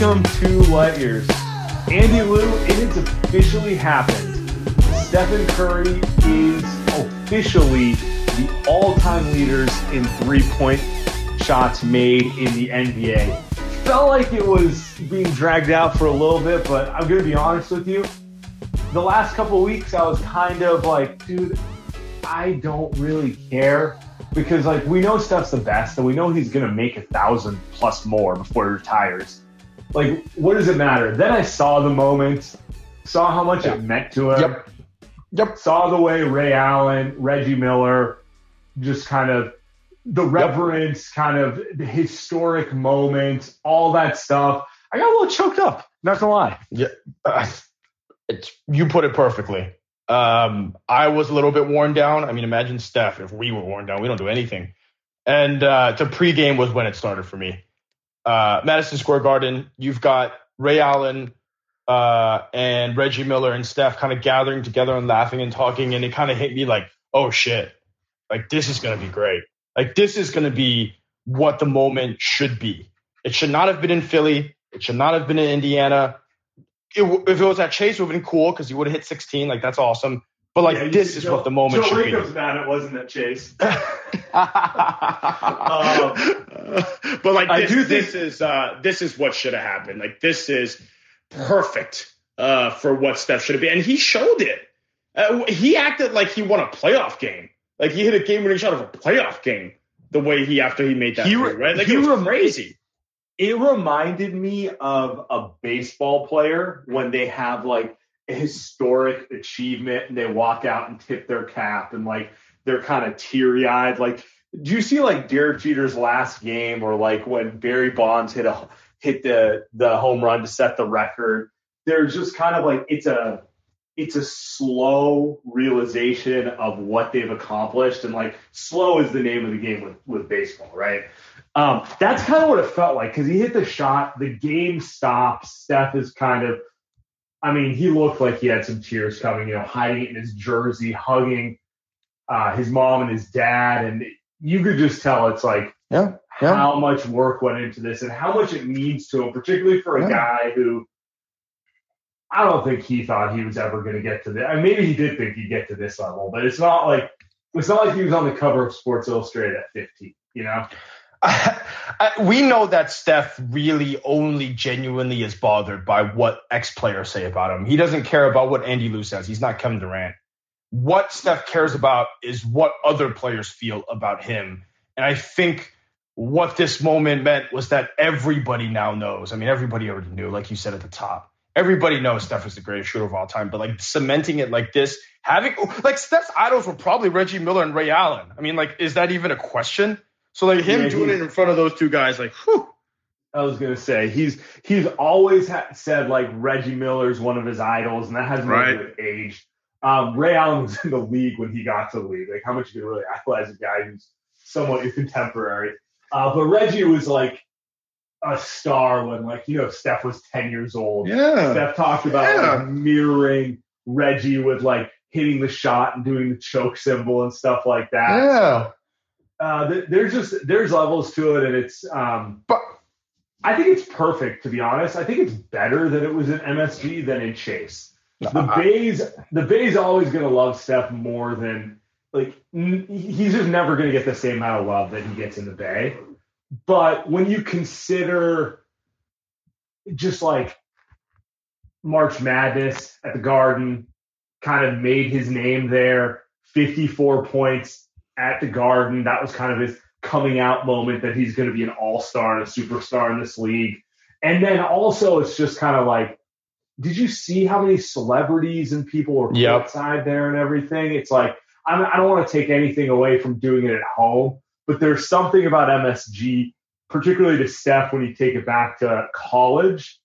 Welcome to Light Years. Andy Liu, it has officially happened. Stephen Curry is officially the all-time leaders in three-point shots made in the NBA. Felt like it was being dragged out for a little bit, but I'm to be honest with you. The last couple weeks, I was kind of like, dude, I don't really care because like we know Steph's the best and we know he's gonna make a thousand plus more before he retires. Like, what does it matter? Then I saw the moment, saw how much it meant to him. Yep. Yep. Saw the way Ray Allen, Reggie Miller, just kind of the reverence, kind of the historic moment, all that stuff. I got a little choked up. Not gonna lie. Yeah, uh, it's you put it perfectly. Um, I was a little bit worn down. I mean, imagine Steph if we were worn down. We don't do anything. And uh, the pregame was when it started for me. Uh, Madison Square Garden. You've got Ray Allen uh, and Reggie Miller and Steph kind of gathering together and laughing and talking, and it kind of hit me like, oh shit, like this is gonna be great. Like this is gonna be what the moment should be. It should not have been in Philly. It should not have been in Indiana it, if it was at Chase, it would have been cool because he would have hit 16. Like that's awesome. But like Yeah, this is what the moment Joe should Lacob's be. mad it wasn't at Chase. but like I this, do think- this is uh, this is what should have happened. Like this is perfect uh, for what Steph should have been, and he showed it. Uh, he acted like he won a playoff game. Like he hit a game-winning shot of a playoff game. The way he after he made that, He re- right? Like he it was rem- crazy. it reminded me of a baseball player when they have like historic achievement and they walk out and tip their cap and like they're kind of teary eyed. Like, do you see like Derek Jeter's last game or like when Barry Bonds hit a hit the the home run to set the record? There's just kind of like it's a it's a slow realization of what they've accomplished and like slow is the name of the game with with baseball, right? Um, that's kind of what it felt like because he hit the shot, the game stops. Steph is kind of, I mean, he looked like he had some tears coming, you know, hiding it in his jersey, hugging uh, his mom and his dad. And you could just tell it's like Yeah, yeah. how much work went into this and how much it means to him, particularly for a Yeah. guy who I don't think he thought he was ever going to get to this. I mean, maybe he did think he'd get to this level, but it's not like it's not like he was on the cover of Sports Illustrated at 15, you know? I, we know that Steph really only genuinely is bothered by what ex players say about him. He doesn't care about what Andy Liu says. He's not Kevin Durant. What Steph cares about is what other players feel about him. And I think what this moment meant was that everybody now knows. I mean, everybody already knew, like you said at the top. Everybody knows Steph is the greatest shooter of all time, but like cementing it like this, having like Steph's idols were probably Reggie Miller and Ray Allen. I mean, like, is that even a question? So like him Yeah, doing he- it in front of those two guys, like, whew. I was gonna say he's he's always ha- said like Reggie Miller's one of his idols, and that hasn't Right. really aged. Um, Ray Allen was in the league when he got to the league. Like how much you can really idolize a guy who's somewhat your contemporary. Uh, but Reggie was like a star when like you know Steph was ten years old. Yeah. Steph talked about Yeah. like, mirroring Reggie with like hitting the shot and doing the choke symbol and stuff like that. Yeah. Uh, th- there's just there's levels to it, and it's um, But I think it's perfect to be honest. I think it's better that it was in MSG than in Chase. The I- Bay's the Bay's always gonna love Steph more than like n- he's just never gonna get the same amount of love that he gets in the Bay. But when you consider just like March Madness at the Garden, kind of made his name there, 54 points at the Garden. That was kind of his coming out moment that he's going to be an all star and a superstar in this league. And then also, it's just kind of like, did you see how many celebrities and people were Yep. outside there and everything? It's like, I'm, I don't want to take anything away from doing it at home, but there's something about MSG, particularly to Steph when you take it back to college,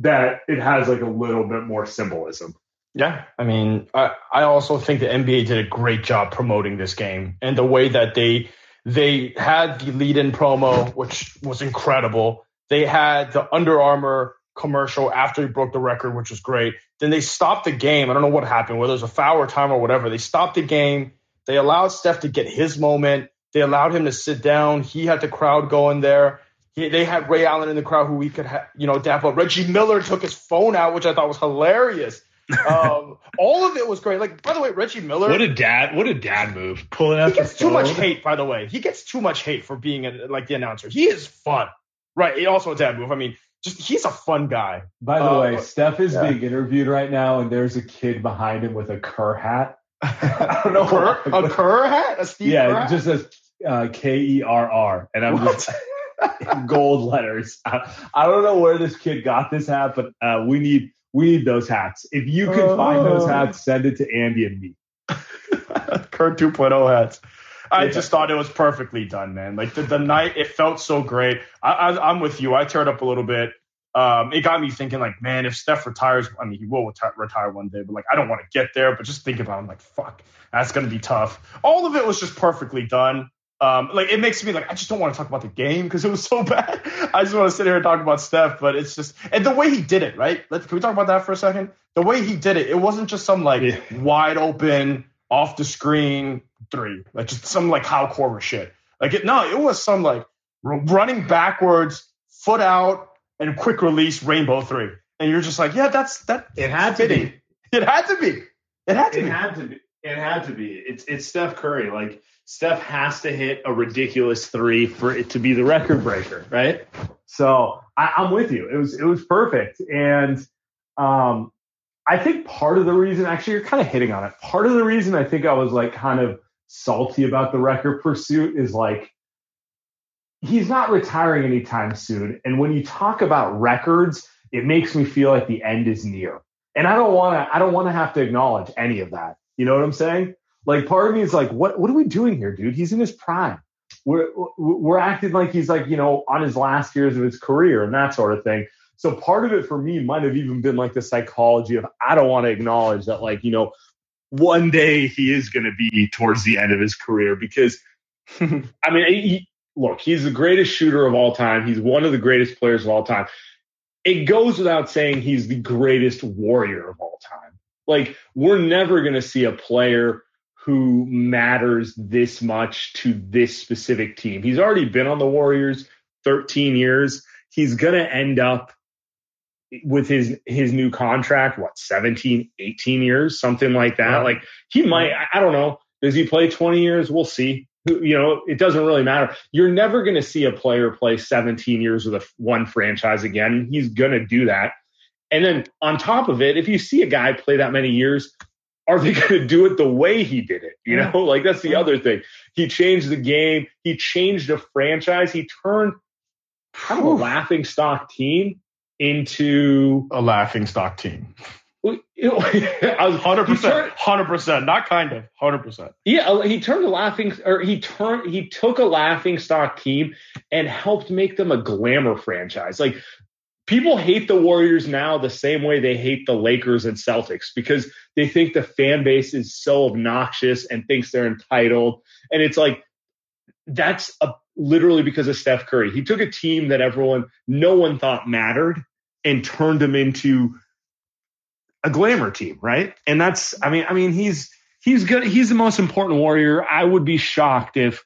that it has like a little bit more symbolism. Yeah, I mean, I, I also think the NBA did a great job promoting this game and the way that they they had the lead-in promo, which was incredible. They had the Under Armour commercial after he broke the record, which was great. Then they stopped the game. I don't know what happened, whether it was a foul or time or whatever. They stopped the game. They allowed Steph to get his moment. They allowed him to sit down. He had the crowd going there. He, they had Ray Allen in the crowd who we could, ha- you know, dap up. Reggie Miller took his phone out, which I thought was hilarious. Um, all of it was great. Like, by the way, Reggie Miller. What a dad! What a dad move! Pulling out he gets the too much hate, by the way. He gets too much hate for being a, like the announcer. He is fun, right? He also a dad move. I mean, just he's a fun guy. By the Uh, way, Steph is yeah. being interviewed right now, and there's a kid behind him with a Kerr hat. I don't know Kerr, why, a Kerr hat, a Steve Kerr yeah, hat? it just says uh, K E R R, and I'm just gold letters. I, I don't know where this kid got this hat, but uh, we need we need those hats. If you can find those Oh. hats, send it to Andy and me. Kurt 2.0 hats. I Yeah. just thought it was perfectly done, man. Like the, the night, it felt so great. I, I'm with you. I teared up a little bit. Um, it got me thinking, like, man, if Steph retires, I mean, he will retire, retire one day, but like, I don't want to get there. But just think about, it, I'm like, fuck, that's gonna be tough. All of it was just perfectly done. Um, like, it makes me like, I just don't want to talk about the game because it was so bad. I just want to sit here and talk about Steph, but it's just, and the way he did it, right? Let's, can we talk about that for a second? The way he did it, it wasn't just some like Yeah. wide open, off the screen three, like just some like Kyle Korver shit. Like it, no, it was some like r- running backwards, foot out, and quick release rainbow three. And you're just like, yeah, that's that. It had fitting. It had to be. It had to be It be. had to be. It had to be. It's it's Steph Curry. Like Steph has to hit a ridiculous three for it to be the record breaker, right? So I, I'm with you. It was it was perfect, and um, I think part of the reason, actually, you're kind of hitting on it. Part of the reason I think I was like kind of salty about the record pursuit is like he's not retiring anytime soon, and when you talk about records, it makes me feel like the end is near. And I don't want to, I don't want to have to acknowledge any of that. You know what I'm saying? Like part of me is like, what, what are we doing here, dude? He's in his prime. We're, we're acting like he's like, you know, on his last years of his career and that sort of thing. So part of it for me might have even been like the psychology of, I don't want to acknowledge that like, you know, one day he is going to be towards the end of his career because I mean, he, look, he's the greatest shooter of all time. He's one of the greatest players of all time. It goes without saying he's the greatest warrior of all time. Like, we're never going to see a player who matters this much to this specific team. He's already been on the Warriors 13 years. He's going to end up with his his new contract what 17 18 years? Something like that. Right. like he might I- i don't know. Does he play 20 years? We'll see. You know it doesn't really matter. You're never going to see a player play 17 years with a one franchise again. He's going to do that and then on top of it if you see a guy play that many years are they going to do it the way he did it? You know like that's the other thing. He changed the game. He changed a franchise. He turned kind of a laughing stock team into a laughing stock team. well, you know, I was hundred percent, hundred percent, not kind of, hundred percent. Yeah, uh, he turned a laughing, or he turned, he took a laughing stock team and helped make them a glamour franchise. Like people hate the Warriors now the same way they hate the Lakers and Celtics because they think the fan base is so obnoxious and thinks they're entitled. And it's like that's a, literally because of Steph Curry. He took a team that everyone, no one thought mattered, and turned them into a glamour team, right? And that's, I mean, I mean, he's he's good. He's the most important warrior. I would be shocked if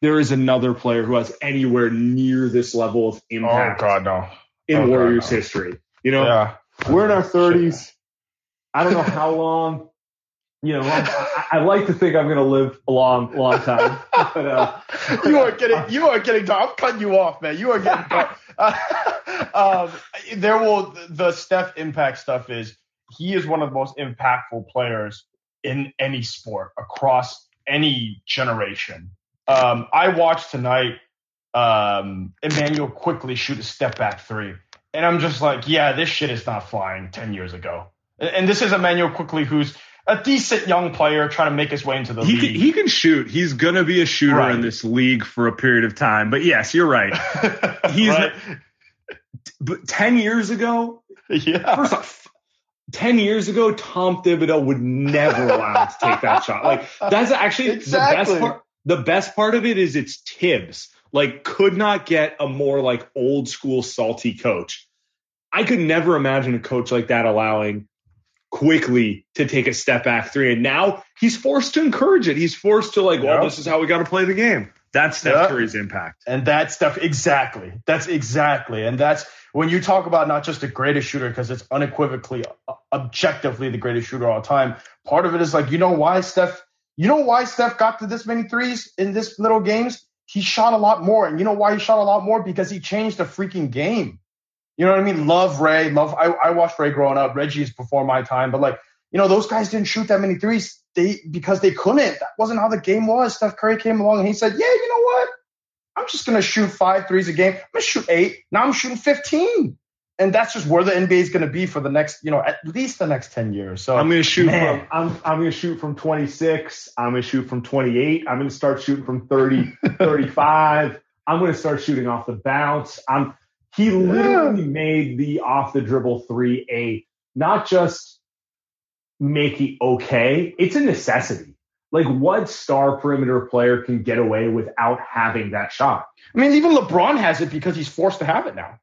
there is another player who has anywhere near this level of oh, impact. Oh God, no! In oh, Warriors God, no. history, you know, Yeah, we're in our thirties. I don't know how long. You know, I, I like to think I'm going to live a long, long time. But, uh, you are getting you are getting dark. I'm cutting you off, man. You are getting dark. um, there will the Steph impact stuff is he is one of the most impactful players in any sport across any generation. Um, I watched tonight um, Immanuel Quickley shoot a step back three, and I'm just like, yeah, this shit is not flying ten years ago. And, and this is Immanuel Quickley, who's a decent young player trying to make his way into the he league. can, he can shoot. He's going to be a shooter Right. in this league for a period of time. But yes, you're right. He's Right? But 10 years ago, yeah. first off, 10 years ago, Tom Thibodeau would never allow him to take that shot. Like, that's actually Exactly. the best part. The best part of it is it's Tibbs. Like, could not get a more like old school salty coach. I could never imagine a coach like that allowing Quickley to take a step back three. And now he's forced to encourage it. He's forced to like, well, Yeah. this is how we got to play the game. That's Steph Yeah. Curry's impact. And that stuff, exactly. That's exactly. And that's when you talk about not just the greatest shooter, because it's unequivocally, uh, objectively the greatest shooter of all time. Part of it is like, you know why Steph, you know why Steph got to this many threes in this little games? He shot a lot more. And you know why he shot a lot more? Because he changed the freaking game. You know what I mean? Love Ray. Love, I, I watched Ray growing up. Reggie's before my time, but like, you know, those guys didn't shoot that many threes. They, because they couldn't. That wasn't how the game was. Steph Curry came along and he said, yeah, you know what? I'm just to shoot five threes a game. I'm to shoot eight. Now I'm shooting 15. And that's just where the NBA is going to be for the next, you know, at least the next 10 years. So I'm going to shoot Man. from I'm I'm going to shoot from 26. I'm going to shoot from 28. I'm going to start shooting from 30, 35. I'm going to start shooting off the bounce. I'm he literally made the off the dribble three a not just make it okay. It's a necessity. Like what star perimeter player can get away without having that shot? I mean, even LeBron has it because he's forced to have it now.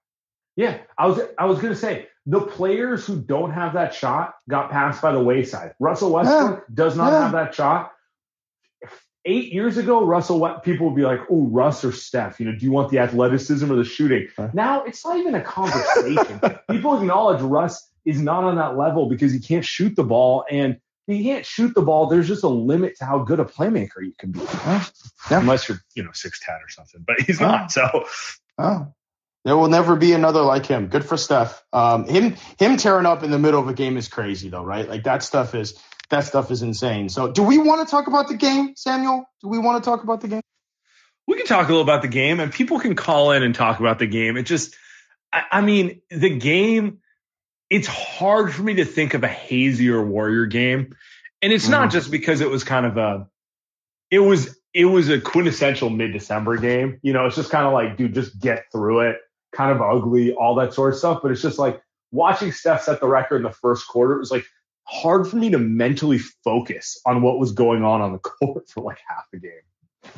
Yeah, I was I was gonna say the players who don't have that shot got passed by the wayside. Russell Westbrook does not Yeah. have that shot. Eight years ago, Russell people would be like, "Oh, Russ or Steph, you know, do you want the athleticism or the shooting?" Huh. Now it's not even a conversation. people acknowledge Russ is not on that level because he can't shoot the ball, and if he can't shoot the ball. There's just a limit to how good a playmaker you can be, Yeah. unless you're, you know, six ten or something. But he's not. So Oh. There will never be another like him. Good for Steph. Um, him him tearing up in the middle of a game is crazy though, right? Like that stuff is that stuff is insane. So do we want to talk about the game, Samuel? Do we want to talk about the game? we can talk a little about the game and people can call in and talk about the game. It just, I, I mean, the game, it's hard for me to think of a hazier Warrior game. And it's not Mhm. just because it was kind of a, it was, it was a quintessential mid December game. You know, it's just kind of like, dude, just get through it. Kind of ugly, all that sort of stuff. But it's just like watching Steph set the record in the first quarter. It was like hard for me to mentally focus on what was going on on the court for like half the game.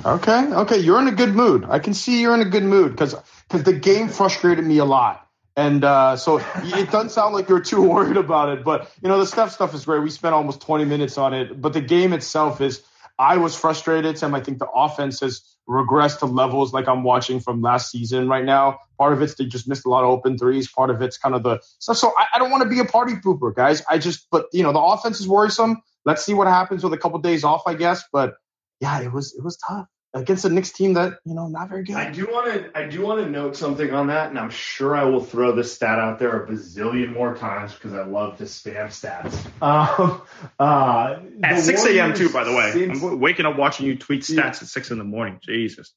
Okay, okay, you're in a good mood. I can see you're in a good mood because because the game frustrated me a lot, and uh, so it doesn't sound like you're too worried about it. But you know, the Steph stuff is great. We spent almost 20 minutes on it, but the game itself is. I was frustrated, Sam. I think the offense has regressed to levels like I'm watching from last season right now. Part of it's they just missed a lot of open threes. Part of it's kind of the so. So I, I don't want to be a party pooper, guys. I just, but you know, the offense is worrisome. Let's see what happens with a couple days off, I guess. But yeah, it was it was tough against a Knicks team that you know not very good. I do want to I do want to note something on that, and I'm sure I will throw this stat out there a bazillion more times because I love to spam stats. Um, uh, At 6 a.m. Too, by the way. since- I'm waking up watching you tweet stats Yeah. at 6 in the morning. Jesus.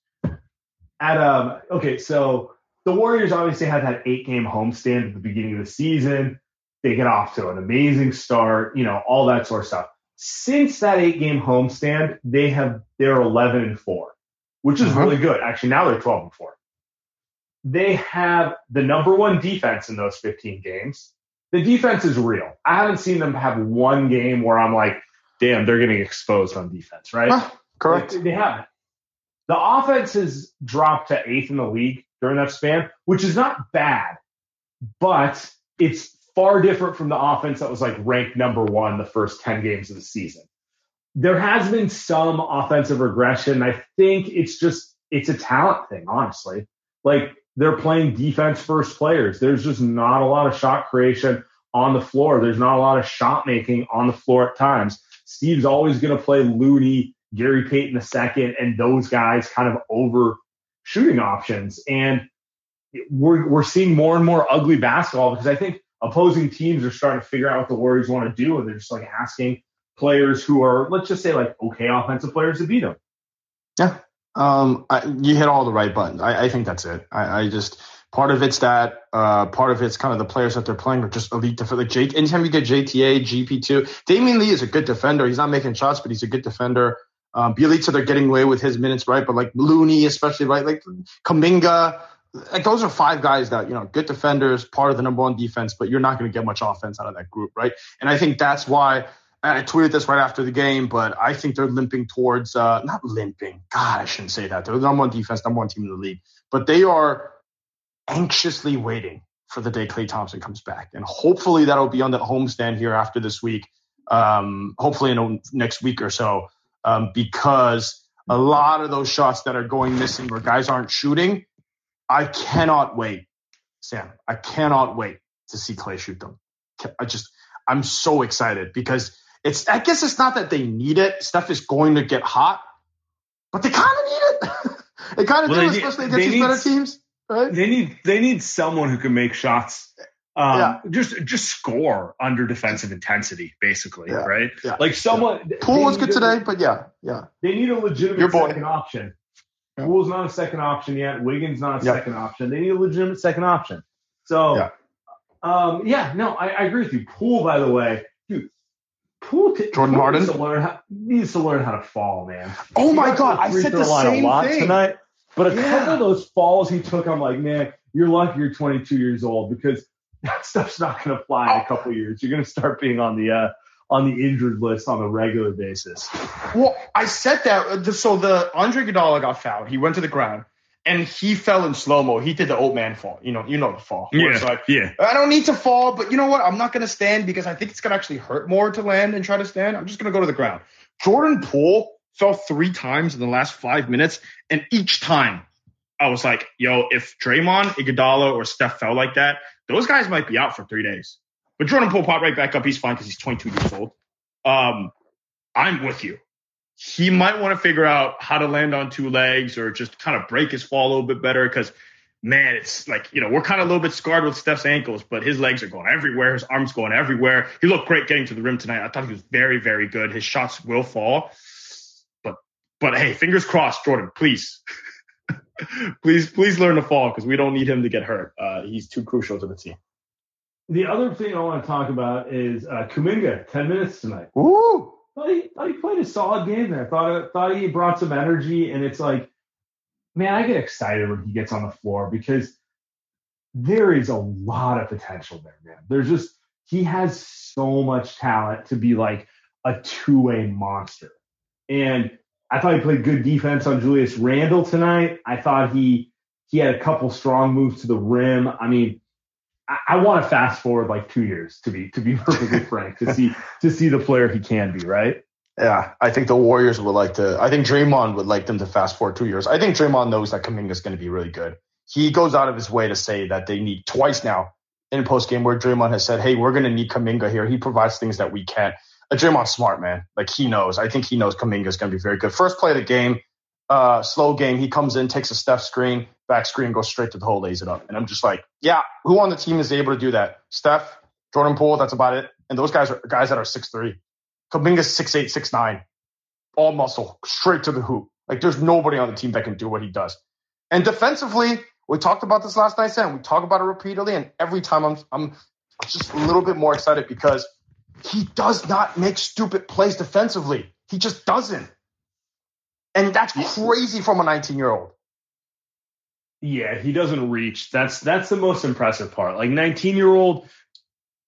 at um okay, so the Warriors obviously had that eight game homestand at the beginning of the season. They get off to an amazing start, you know, all that sort of stuff. Since that eight game homestand, they have they're eleven and four, which is Uh-huh. really good. Actually, now they're twelve and four. They have the number one defense in those 15 games. The defense is real. I haven't seen them have one game where I'm like, damn, they're getting exposed on defense, right? Huh, correct. They, they haven't. The offense has dropped to eighth in the league during that span, which is not bad, but it's far different from the offense that was like ranked number one the first 10 games of the season. There has been some offensive regression. I think it's just, it's a talent thing, honestly. Like they're playing defense first players. There's just not a lot of shot creation on the floor. There's not a lot of shot making on the floor at times. Steve's always going to play Looney, Gary Payton II, and those guys kind of over shooting options. And we're, we're seeing more and more ugly basketball because I think opposing teams are starting to figure out what the Warriors want to do. And they're just like asking players who are, let's just say, like okay offensive players to beat them. Yeah. Um, I, you hit all the right buttons. I, I think that's it. I, I, just part of it's that. Uh, part of it's kind of the players that they're playing are just elite defender. Like Jake, anytime you get JTA, GP two, Damion Lee is a good defender. He's not making shots, but he's a good defender. Um, Bjelica, they're getting away with his minutes, right? But like Looney, especially, right? Like Kuminga, like those are five guys that you know good defenders, part of the number one defense, but you're not going to get much offense out of that group, right? And I think that's why I tweeted this right after the game, but I think they're limping towards uh, not limping. God, I shouldn't say that. They're the number one defense, number one team in the league, but they are anxiously waiting for the day Klay Thompson comes back, and hopefully that'll be on the homestand here after this week. Um, hopefully in a, next week or so, um, because a lot of those shots that are going missing where guys aren't shooting, I cannot wait, Sam. I cannot wait to see Klay shoot them. I just, I'm so excited because it's I guess it's not that they need it. Stuff is going to get hot, but they kind of need it. they kind of well, do, especially against these need, better teams. Right? They need they need someone who can make shots. Um, yeah. just just score under defensive intensity, basically, yeah. right? Yeah. Like someone. Yeah. Poole was good a, today, but yeah, yeah. They need a legitimate Your boy. second option. Yeah. Poole's not a second option yet. Wiggins not a second option. They need a legitimate second option. So, yeah, um, yeah no, I, I agree with you. Poole, by the way, dude, Poole, t- Jordan Poole Harden needs to, learn how, needs to learn how to fall, man. Oh my god, I said the same a lot thing tonight. But a yeah. couple of those falls he took, I'm like, man, you're lucky you're 22 years old because that stuff's not going to fly in a couple of years. You're going to start being on the uh, on the injured list on a regular basis. Well, I said that. So the Andre Iguodala got fouled. He went to the ground and he fell in slow mo. He did the old man fall. You know, you know the fall. Yeah, like, yeah. I don't need to fall, but you know what? I'm not gonna stand because I think it's gonna actually hurt more to land and try to stand. I'm just gonna go to the ground. Jordan Poole fell three times in the last five minutes, and each time I was like, "Yo, if Draymond, Iguodala, or Steph fell like that, those guys might be out for three days." But Jordan Poole popped right back up. He's fine because he's 22 years old. Um, I'm with you he might want to figure out how to land on two legs or just kind of break his fall a little bit better because man, it's like, you know, we're kind of a little bit scarred with Steph's ankles, but his legs are going everywhere. His arms going everywhere. He looked great getting to the rim tonight. I thought he was very, very good. His shots will fall. But but hey, fingers crossed, Jordan, please. please, please learn to fall because we don't need him to get hurt. Uh, he's too crucial to the team. The other thing I want to talk about is uh, Kuminga, 10 minutes tonight. Ooh thought he, thought he played a solid game there. Thought thought he brought some energy, and it's like, man, I get excited when he gets on the floor because there is a lot of potential there, man. There's just he has so much talent to be like a two way monster, and I thought he played good defense on Julius Randle tonight. I thought he he had a couple strong moves to the rim. I mean, I, want to fast forward like two years to be to be perfectly frank to see to see the player he can be, right? Yeah, I think the Warriors would like to. I think Draymond would like them to fast forward two years. I think Draymond knows that Kuminga is going to be really good. He goes out of his way to say that they need twice now in post game where Draymond has said, "Hey, we're going to need Kuminga here. He provides things that we can't." Uh, Draymond's smart, man. Like he knows. I think he knows Kuminga is going to be very good. First play of the game, uh, slow game. He comes in, takes a step screen, back screen, goes straight to the hole, lays it up. And I'm just like, yeah, who on the team is able to do that? Steph, Jordan Poole, that's about it. And those guys are guys that are six three. Kuminga's six eight, six nine, all muscle, straight to the hoop. Like there's nobody on the team that can do what he does. And defensively, we talked about this last night, Sam. We talk about it repeatedly, and every time I'm I'm just a little bit more excited because he does not make stupid plays defensively. He just doesn't. And that's crazy from a 19 year old. Yeah, he doesn't reach. That's that's the most impressive part. Like 19 year old,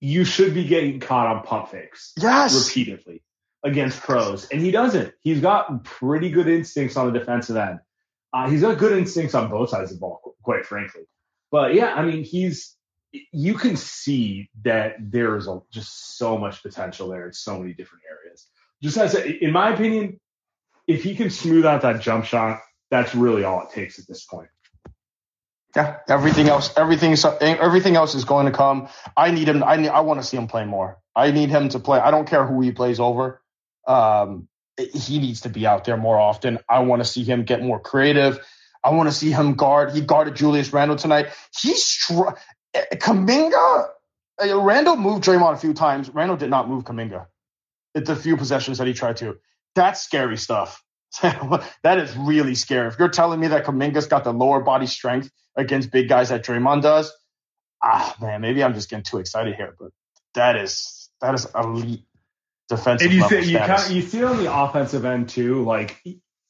you should be getting caught on pump fakes. Yes. Repeatedly against pros. And he doesn't. He's got pretty good instincts on the defensive end. Uh, he's got good instincts on both sides of the ball, quite frankly. But yeah, I mean, he's you can see that there is a, just so much potential there in so many different areas. Just as a, in my opinion, if he can smooth out that jump shot, that's really all it takes at this point. Yeah, everything else, everything, everything else is going to come. I need him. I need. I want to see him play more. I need him to play. I don't care who he plays over. Um, he needs to be out there more often. I want to see him get more creative. I want to see him guard. He guarded Julius Randle tonight. He's str- Kuminga. Uh, Randle moved Draymond a few times. Randle did not move Kuminga. It's a few possessions that he tried to. That's scary stuff. that is really scary. If you're telling me that Kuminga's got the lower body strength against big guys that Draymond does, ah man, maybe I'm just getting too excited here. But that is that is elite defensive. And you see, you, kind of, you see on the offensive end too, like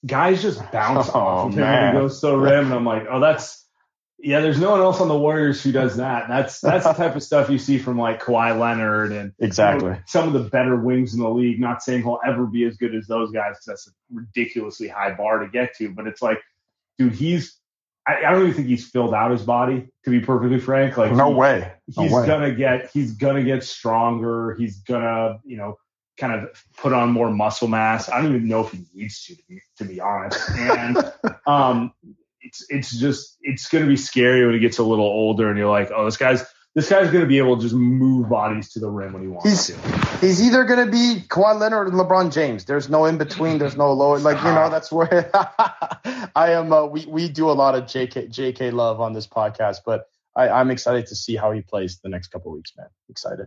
guys just bounce oh, off of him when he goes to rim, and I'm like, oh, that's yeah. There's no one else on the Warriors who does that. That's that's the type of stuff you see from like Kawhi Leonard and exactly you know, some of the better wings in the league. Not saying he'll ever be as good as those guys. That's a ridiculously high bar to get to, but it's like, dude, he's. I, I don't even think he's filled out his body. To be perfectly frank, like no he, way, no he's way. gonna get he's gonna get stronger. He's gonna you know kind of put on more muscle mass. I don't even know if he needs to, to be, to be honest. And um, it's it's just it's going to be scary when he gets a little older, and you're like, oh, this guy's this guy's going to be able to just move bodies to the rim when he wants he's, to. He's either going to be Kawhi Leonard or LeBron James. There's no in between. There's no lower. Like you know, that's where I am. Uh, we we do a lot of JK JK love on this podcast, but I, I'm excited to see how he plays the next couple weeks, man. Excited.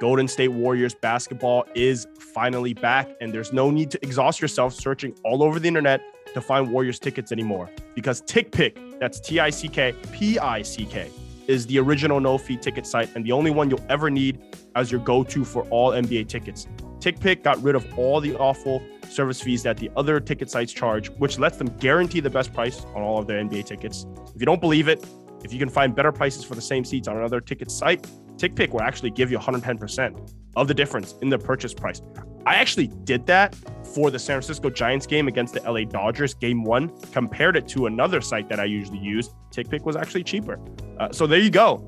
Golden State Warriors basketball is finally back, and there's no need to exhaust yourself searching all over the internet to find Warriors tickets anymore because TickPick, that's T I C K P I C K, is the original no fee ticket site and the only one you'll ever need as your go to for all NBA tickets. TickPick got rid of all the awful service fees that the other ticket sites charge, which lets them guarantee the best price on all of their NBA tickets. If you don't believe it, if you can find better prices for the same seats on another ticket site, TickPick will actually give you 110% of the difference in the purchase price. I actually did that for the San Francisco Giants game against the LA Dodgers, game one, compared it to another site that I usually use. TickPick was actually cheaper. Uh, so there you go.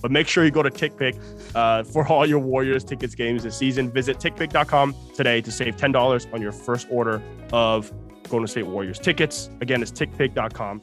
But make sure you go to TickPick uh, for all your Warriors tickets games this season. Visit TickPick.com today to save $10 on your first order of Golden State Warriors tickets. Again, it's TickPick.com.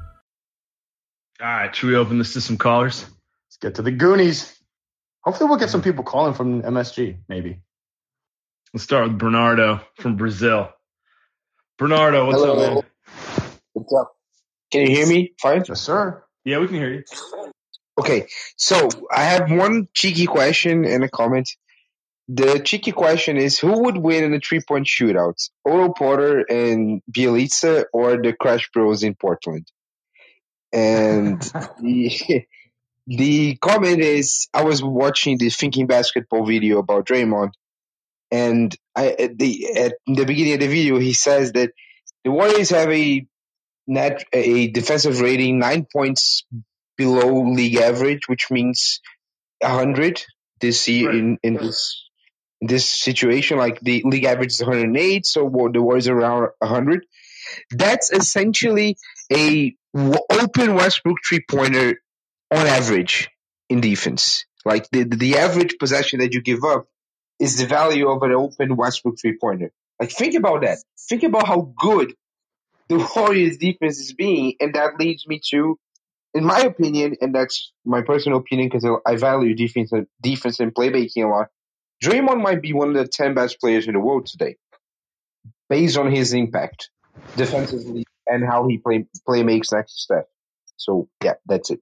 All right, should we open this to some callers? Let's get to the Goonies. Hopefully, we'll get some people calling from MSG, maybe. Let's start with Bernardo from Brazil. Bernardo, what's Hello. up, man? What's up? Can you hear me? Fine. Yes, sir. Yeah, we can hear you. Okay, so I have one cheeky question and a comment. The cheeky question is who would win in a three point shootout? Otto Porter and Bjelica or the Crash Bros in Portland? And the the comment is I was watching the Thinking Basketball video about Draymond, and I, at the at the beginning of the video he says that the Warriors have a net a defensive rating nine points below league average, which means hundred this year Right. in in this in this situation. Like the league average is 108, so the Warriors are around 100. That's essentially a open Westbrook three pointer on average in defense. Like the the average possession that you give up is the value of an open Westbrook three pointer. Like think about that. Think about how good the Warriors defense is being, and that leads me to, in my opinion, and that's my personal opinion because I value defense and defense and playmaking a lot. Draymond might be one of the ten best players in the world today, based on his impact defensively and how he play play makes next step. So yeah, that's it.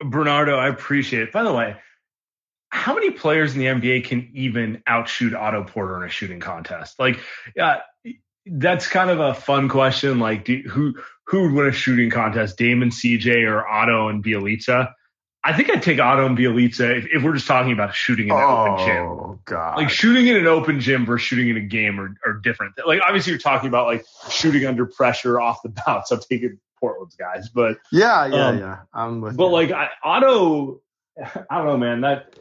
Bernardo, I appreciate it. By the way, how many players in the NBA can even outshoot Otto Porter in a shooting contest? Like, yeah, that's kind of a fun question. Like, do, who who would win a shooting contest, Damon, CJ, or Otto and Bjelica? I think I'd take Otto and Bjelica if, if we're just talking about shooting in an open gym. Oh god. Like shooting in an open gym versus shooting in a game are, are different. Like obviously you're talking about like shooting under pressure off the bounce. I'm taking Portland's guys, but yeah, yeah, um, yeah. I'm with but you. like I, Otto, I don't know, man. That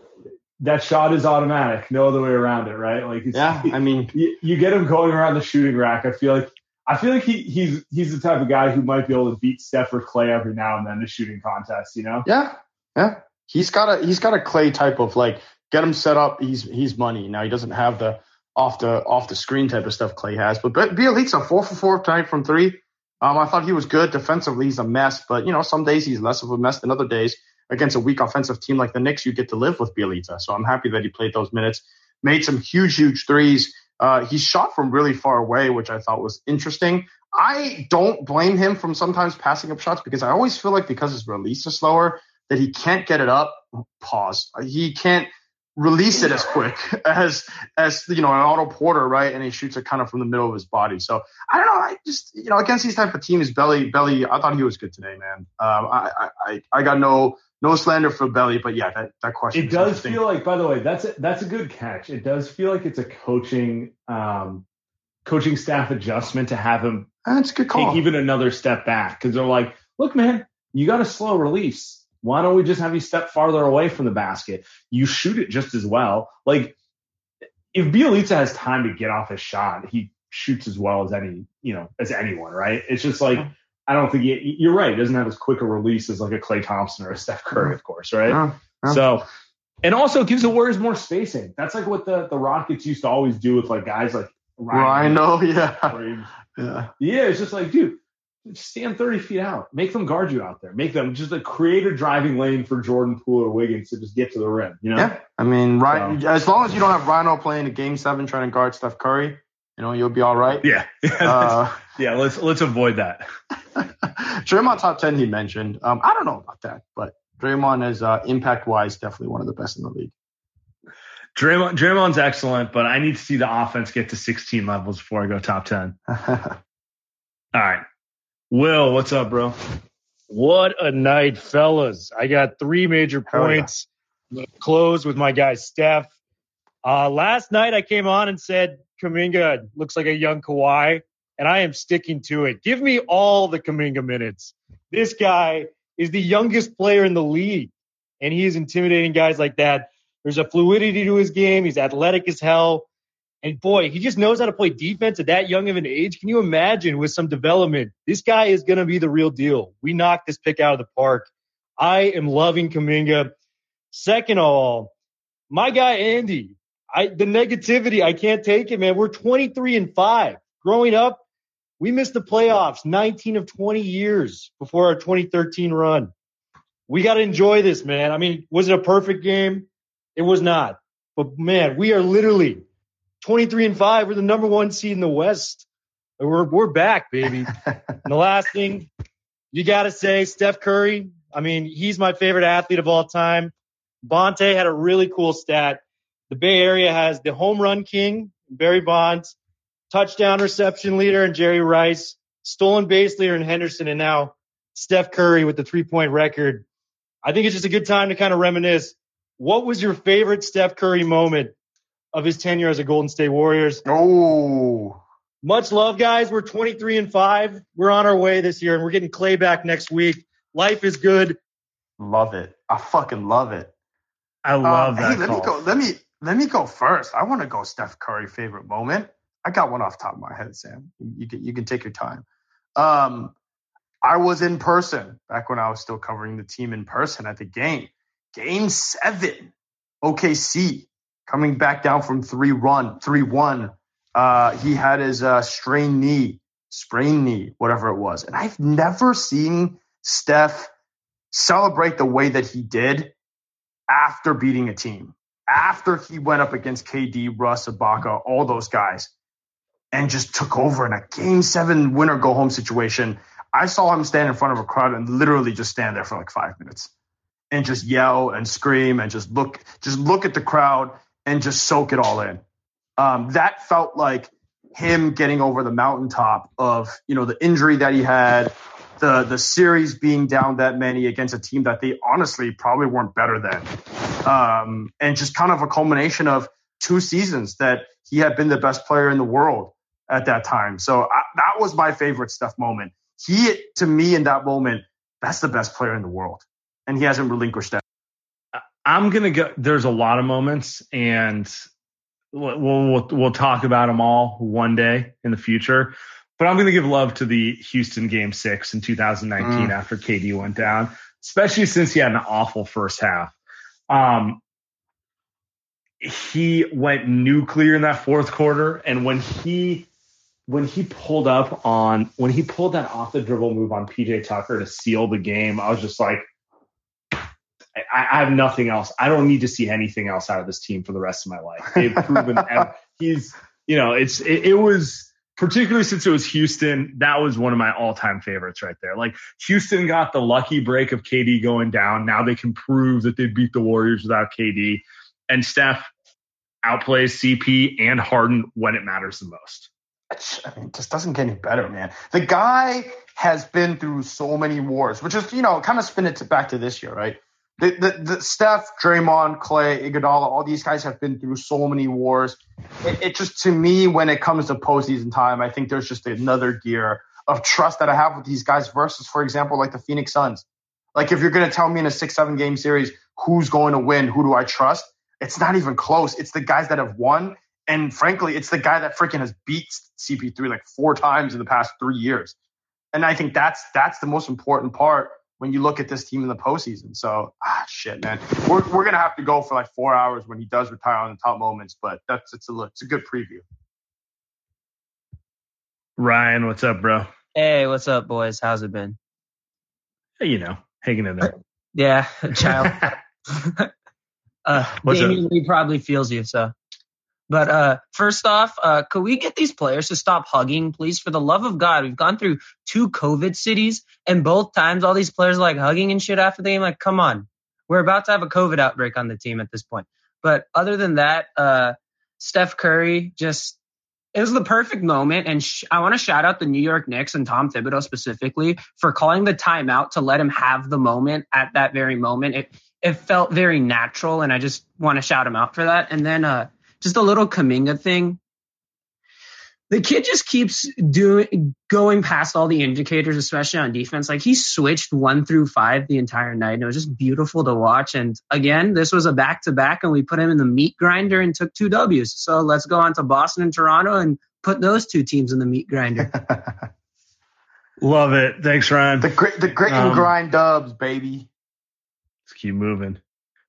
that shot is automatic. No other way around it, right? Like it's, yeah, I mean, you, you get him going around the shooting rack. I feel like I feel like he, he's he's the type of guy who might be able to beat Steph or Klay every now and then in a shooting contest. You know? yeah, yeah. He's got a he's got a Klay type of like get him set up. He's he's money. Now he doesn't have the off the off the screen type of stuff Klay has. But Be- a four for four tonight from three. Um, I thought he was good defensively. He's a mess, but you know some days he's less of a mess than other days. Against a weak offensive team like the Knicks, you get to live with Bjelica. So I'm happy that he played those minutes. Made some huge huge threes. Uh, he shot from really far away, which I thought was interesting. I don't blame him from sometimes passing up shots because I always feel like because his release is slower that he can't get it up. Pause. He can't release it as quick as as you know an Otto Porter, right? And he shoots it kind of from the middle of his body. So I don't know. I just you know against these type of teams, Belly Belly. I thought he was good today, man. Um, I I I- got no no slander for Belly, but yeah, that that question. it does feel like, by the way, that's a, that's a good catch. It does feel like it's a coaching um, coaching staff adjustment to have him That's a good call. take even another step back because they're like, look, man, you got a slow release. Why don't we just have you step farther away from the basket? You shoot it just as well. Like if Bjelica has time to get off his shot, he shoots as well as any, you know, as anyone, right? It's just like I don't think he, you're right. He doesn't have as quick a release as like a Klay Thompson or a Steph Curry, of course, right? So, and also gives the Warriors more spacing. That's like what the the Rockets used to always do with like guys like Ryan. Ryno, yeah, yeah. yeah, it's just like, dude, stand 30 feet out. Make them guard you out there. Make them just like create a driving lane for Jordan Poole or Wiggins to just get to the rim. You know? Yeah, I mean, right. As long as you don't have Ryno playing a game seven trying to guard Steph Curry, you know, you'll be all right. Yeah. Uh, yeah. Let's let's avoid that. Draymond top ten he mentioned. Um, I don't know about that, but Draymond is uh, impact wise definitely one of the best in the league. Draymond Draymond's excellent, but I need to see the offense get to 16 levels before I go top 10. All right. Will, what's up, bro? What a night, fellas. I got three major Hell yeah. points. Close with my guy, Steph. Uh, last night I came on and said Kuminga looks like a young Kawhi, and I am sticking to it. Give me all the Kuminga minutes. This guy is the youngest player in the league, and he is intimidating guys like that. There's a fluidity to his game. He's athletic as hell. And boy, he just knows how to play defense at that young of an age. Can you imagine with some development? This guy is going to be the real deal. We knocked this pick out of the park. I am loving Kuminga. Second of all, my guy Andy, I the negativity, I can't take it, man. We're 23 and 5. Growing up, we missed the playoffs 19 of 20 years before our 2013 run. We got to enjoy this, man. I mean, was it a perfect game? It was not. But man, we are literally 23 and 5. We're the number 1 seed in the West. We're we're back, baby. and the last thing you got to say, Steph Curry. I mean, he's my favorite athlete of all time. Bonte had a really cool stat. The Bay Area has the home run king, Barry Bonds, touchdown reception leader, and Jerry Rice, stolen base leader, and Henderson, and now Steph Curry with the three point record. I think it's just a good time to kind of reminisce. What was your favorite Steph Curry moment of his tenure as a Golden State Warriors? Oh, Much love, guys. We're 23 and 5. We're on our way this year, and we're getting Klay back next week. Life is good. love it. I fucking love it. I love Uh, that Hey, let call. me go. Let me let me go first. I want to go Steph Curry favorite moment. I got one off the top of my head, Sam. You can you can take your time. Um, I was in person back when I was still covering the team in person at the game. Game seven, OKC coming back down from three run three one. Uh, he had his uh, strained knee, sprained knee, whatever it was, and I've never seen Steph celebrate the way that he did after beating a team, after he went up against KD, Russ, Ibaka, all those guys, and just took over in a game seven winner go home situation. I saw him stand in front of a crowd and literally just stand there for like five minutes and just yell and scream and just look, just look at the crowd and just soak it all in. Um, that felt like him getting over the mountaintop of you know the injury that he had, the the series being down that many against a team that they honestly probably weren't better than, um, and just kind of a culmination of two seasons that he had been the best player in the world at that time. So I, that was my favorite Steph moment. He to me in that moment, that's the best player in the world, and he hasn't relinquished that. I'm gonna go. There's a lot of moments, and we'll we'll, we'll talk about them all one day in the future. But I'm gonna give love to the Houston Game Six in 2019 Mm. after KD went down, especially since he had an awful first half. Um, he went nuclear in that fourth quarter, and when he when he pulled up on when he pulled that off the dribble move on PJ Tucker to seal the game, I was just like. I, I have nothing else. I don't need to see anything else out of this team for the rest of my life. They've proven he's, you know, it's it, it was particularly since it was Houston. That was one of my all-time favorites right there. Like Houston got the lucky break of KD going down. Now they can prove that they beat the Warriors without KD, and Steph outplays CP and Harden when it matters the most. I mean, it just doesn't get any better, man. The guy has been through so many wars, which is, you know, kind of spin it to back to this year, right? The, the, the Steph, Draymond, Klay, Iguodala, all these guys have been through so many wars. It, it just, to me, when it comes to postseason time, I think there's just another gear of trust that I have with these guys versus, for example, like the Phoenix Suns. Like, if you're going to tell me in a six, seven game series who's going to win, who do I trust? It's not even close. It's the guys that have won. And frankly, it's the guy that freaking has beat CP3 like four times in the past three years. And I think that's that's the most important part when you look at this team in the postseason. So ah shit, man. We're we're gonna have to go for like four hours when he does retire on the top moments, but that's it's a it's a good preview. Ryan, what's up, bro? Hey, what's up, boys? How's it been? Hey, you know, hanging in there. Yeah, child. uh, What's? Damion Lee probably feels you, so. But uh, first off, uh, could we get these players to stop hugging, please? For the love of God, we've gone through two COVID cities, and both times all these players are like hugging and shit after the game. Like, come on, we're about to have a COVID outbreak on the team at this point. But other than that, uh, Steph Curry just it was the perfect moment, and sh- I want to shout out the New York Knicks and Tom Thibodeau specifically for calling the timeout to let him have the moment at that very moment. It it felt very natural, and I just want to shout him out for that. And then uh, just a little Kuminga thing. The kid just keeps doing going past all the indicators, especially on defense. Like he switched one through five the entire night, and it was just beautiful to watch. And again, this was a back to back, and we put him in the meat grinder and took two W's. So let's go on to Boston and Toronto and put those two teams in the meat grinder. Love it. Thanks, Ryan. The grit the grit and Um, grind dubs, baby. Let's keep moving.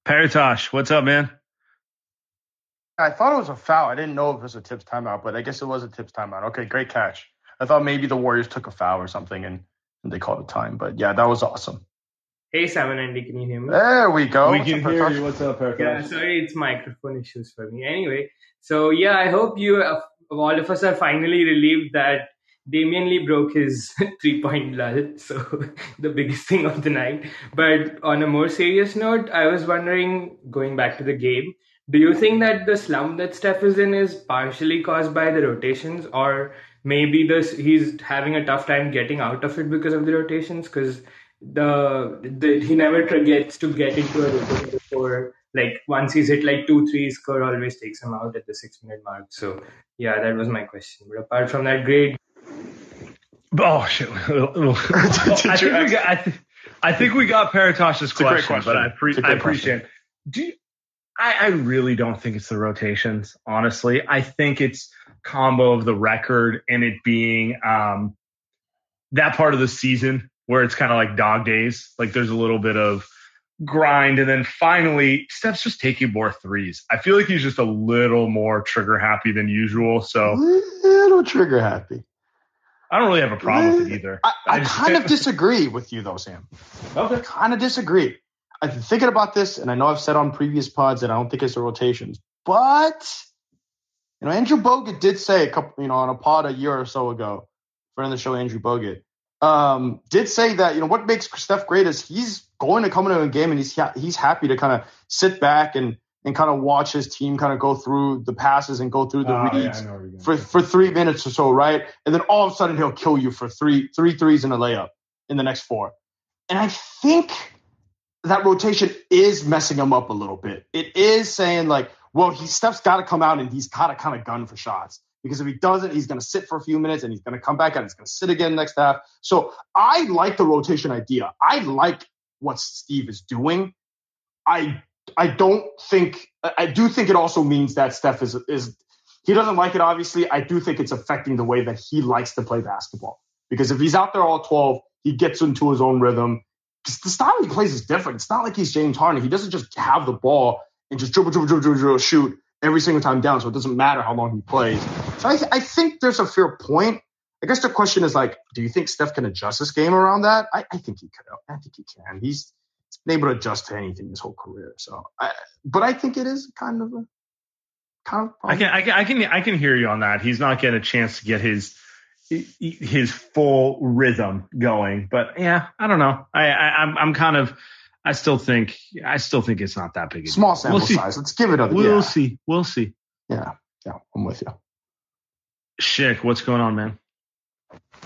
Paratosh, what's up, man? I thought it was a foul. I didn't know if it was a tips timeout, but I guess it was a tips timeout. Okay, great catch. I thought maybe the Warriors took a foul or something and, and they called it time. But yeah, that was awesome. Hey, Sam and Andy, can you hear me? There we go. we What's can hear you. What's up, Paratosh? Yeah, sorry, it's microphone issues for me. Anyway, so yeah, I hope you, uh, all of us, are finally relieved that Damion Lee broke his three-point lull, so the biggest thing of the night. But on a more serious note, I was wondering, going back to the game, do you think that the slump that Steph is in is partially caused by the rotations, or maybe this he's having a tough time getting out of it because of the rotations? Because the, the he never gets to get into a rotation before like once he's hit like two threes, Kerr always takes him out at the six minute mark. So yeah, that was my question. But apart from that, great. Oh shit! I think we got. I, th- I think we got Paratosh's question, question. but I, pre- It's a great I appreciate. it. Do you, I, I really don't think it's the rotations. Honestly, I think it's combo of the record and it being um, that part of the season where it's kind of like dog days. Like there's a little bit of grind, and then finally Steph's just taking more threes. I feel like he's just a little more trigger happy than usual. So little trigger happy. I don't really have a problem with it either. I, I just- kind of disagree with you though, Sam. Okay. Kind of disagree. I've been thinking about this, and I know I've said on previous pods that I don't think it's the rotations, but you know, Andrew Bogut did say a couple, you know, on a pod a year or so ago, friend of the show, Andrew Bogut, um, did say that you know what makes Steph great is he's going to come into a game and he's ha- he's happy to kind of sit back and and kind of watch his team kind of go through the passes and go through the Oh, reads I know where you're going. for for three minutes or so, right? And then all of a sudden he'll kill you for three three threes and a layup in the next four. And I think that rotation is messing him up a little bit. It is saying like, well, he Steph's got to come out and he's got to kind of gun for shots because if he doesn't, he's going to sit for a few minutes and he's going to come back and he's going to sit again next half. So I like the rotation idea. I like what Steve is doing. I I don't think I do think it also means that Steph is is he doesn't like it. Obviously, I do think it's affecting the way that he likes to play basketball because if he's out there all twelve, he gets into his own rhythm. 'Cause The style he plays is different. It's not like he's James Harden. He doesn't just have the ball and just dribble, dribble, dribble, dribble, dribble shoot every single time down. So it doesn't matter how long he plays. So I, I think there's a fair point. I guess the question is like, do you think Steph can adjust his game around that? I, I think he could. I think he can. He's, been able to adjust to anything his whole career. So, I, but I think it is kind of a kind of. I can, I can, I can, I can hear you on that. He's not getting a chance to get his his full rhythm going. But yeah, I don't know. I, I I'm, I'm kind of, I still think, I still think it's not that big. A. Small sample We'll see. size. Let's give it a. We'll yeah. see. We'll see. Yeah, yeah, I'm with you. Shik, what's going on, man?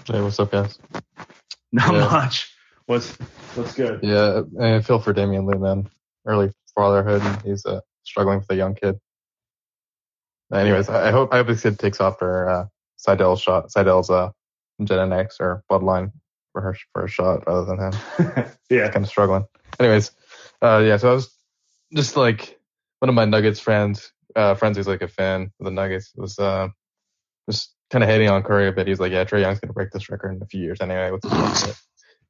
Hey, what's up, guys? Not Yeah. much. What's What's good? Yeah, I feel for Damion Lee, man. Early fatherhood, and he's uh, struggling with a young kid. Anyways, I I hope I hope this kid takes off for uh, Seidel's shot, Seidel's uh, Gen X or Bloodline for her for a shot rather than him. yeah, kind of struggling. Anyways, uh, yeah. So I was just like one of my Nuggets friends, uh, friends who's like a fan of the Nuggets was uh, just kind of hating on Curry a bit. He was like, "Yeah, Trae Young's gonna break this record in a few years anyway." What's the point of it?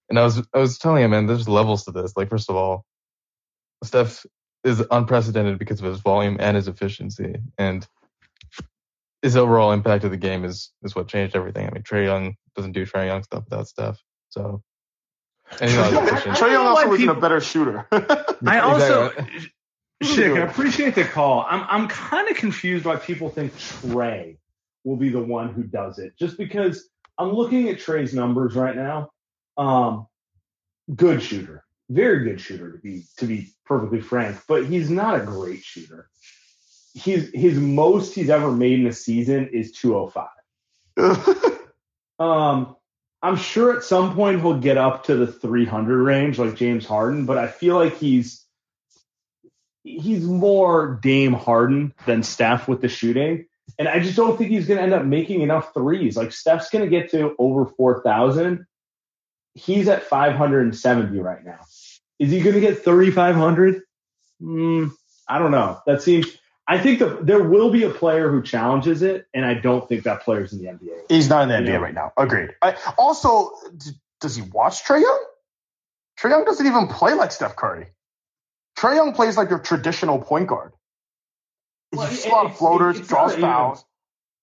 And I was I was telling him, man, there's levels to this. Like, first of all, Steph is unprecedented because of his volume and his efficiency, and his overall impact of the game is is what changed everything. I mean, Trae Young doesn't do Trae Young stuff without Steph. So, and he's not as efficient. Trae Young also isn't a better shooter. I also, Exactly. Shik, I appreciate the call. I'm I'm kind of confused why people think Trae will be the one who does it. Just because I'm looking at Trae's numbers right now. Um, good shooter, very good shooter to be to be perfectly frank, but he's not a great shooter. He's his most he's ever made in a season is 205. Um, I'm sure at some point he'll get up to the 300 range like James Harden, but I feel like he's he's more Dame Harden than Steph with the shooting. And I just don't think he's going to end up making enough threes. Like Steph's going to get to over 4,000. He's at 570 right now. Is he going to get 3,500? Mm, I don't know. That seems. I think that there will be a player who challenges it, and I don't think that player's in the NBA. He's not in the NBA Yeah. right now. Agreed. I, also, d- does he watch Trae Young? Trae Young doesn't even play like Steph Curry. Trae Young plays like your traditional point guard. He Well, shoots a lot of floaters, it's draws fouls.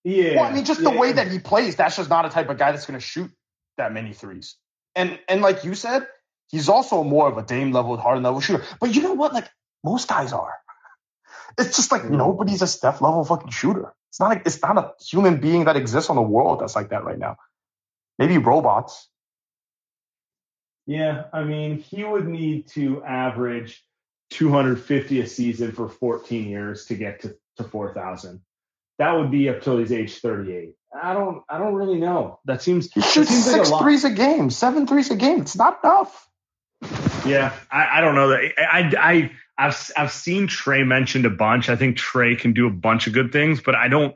Yeah. Well, I mean, just the yeah. way that he plays, that's just not a type of guy that's going to shoot that many threes. And and like you said, he's also more of a Dame level, Harden level shooter. But you know what? Like most guys are. It's just like nobody's a Steph level fucking shooter. It's not like it's not a human being that exists on the world that's like that right now. Maybe robots. Yeah, I mean, he would need to average 250 a season for 14 years to get to, to 4,000. That would be up till he's age 38. I don't, I don't really know. That seems, He shoots seems like six a lot. threes a game, seven threes a game. It's not enough. Yeah, I, I don't know that. I, I, I've, I've seen Trae mentioned a bunch. I think Trae can do a bunch of good things, but I don't,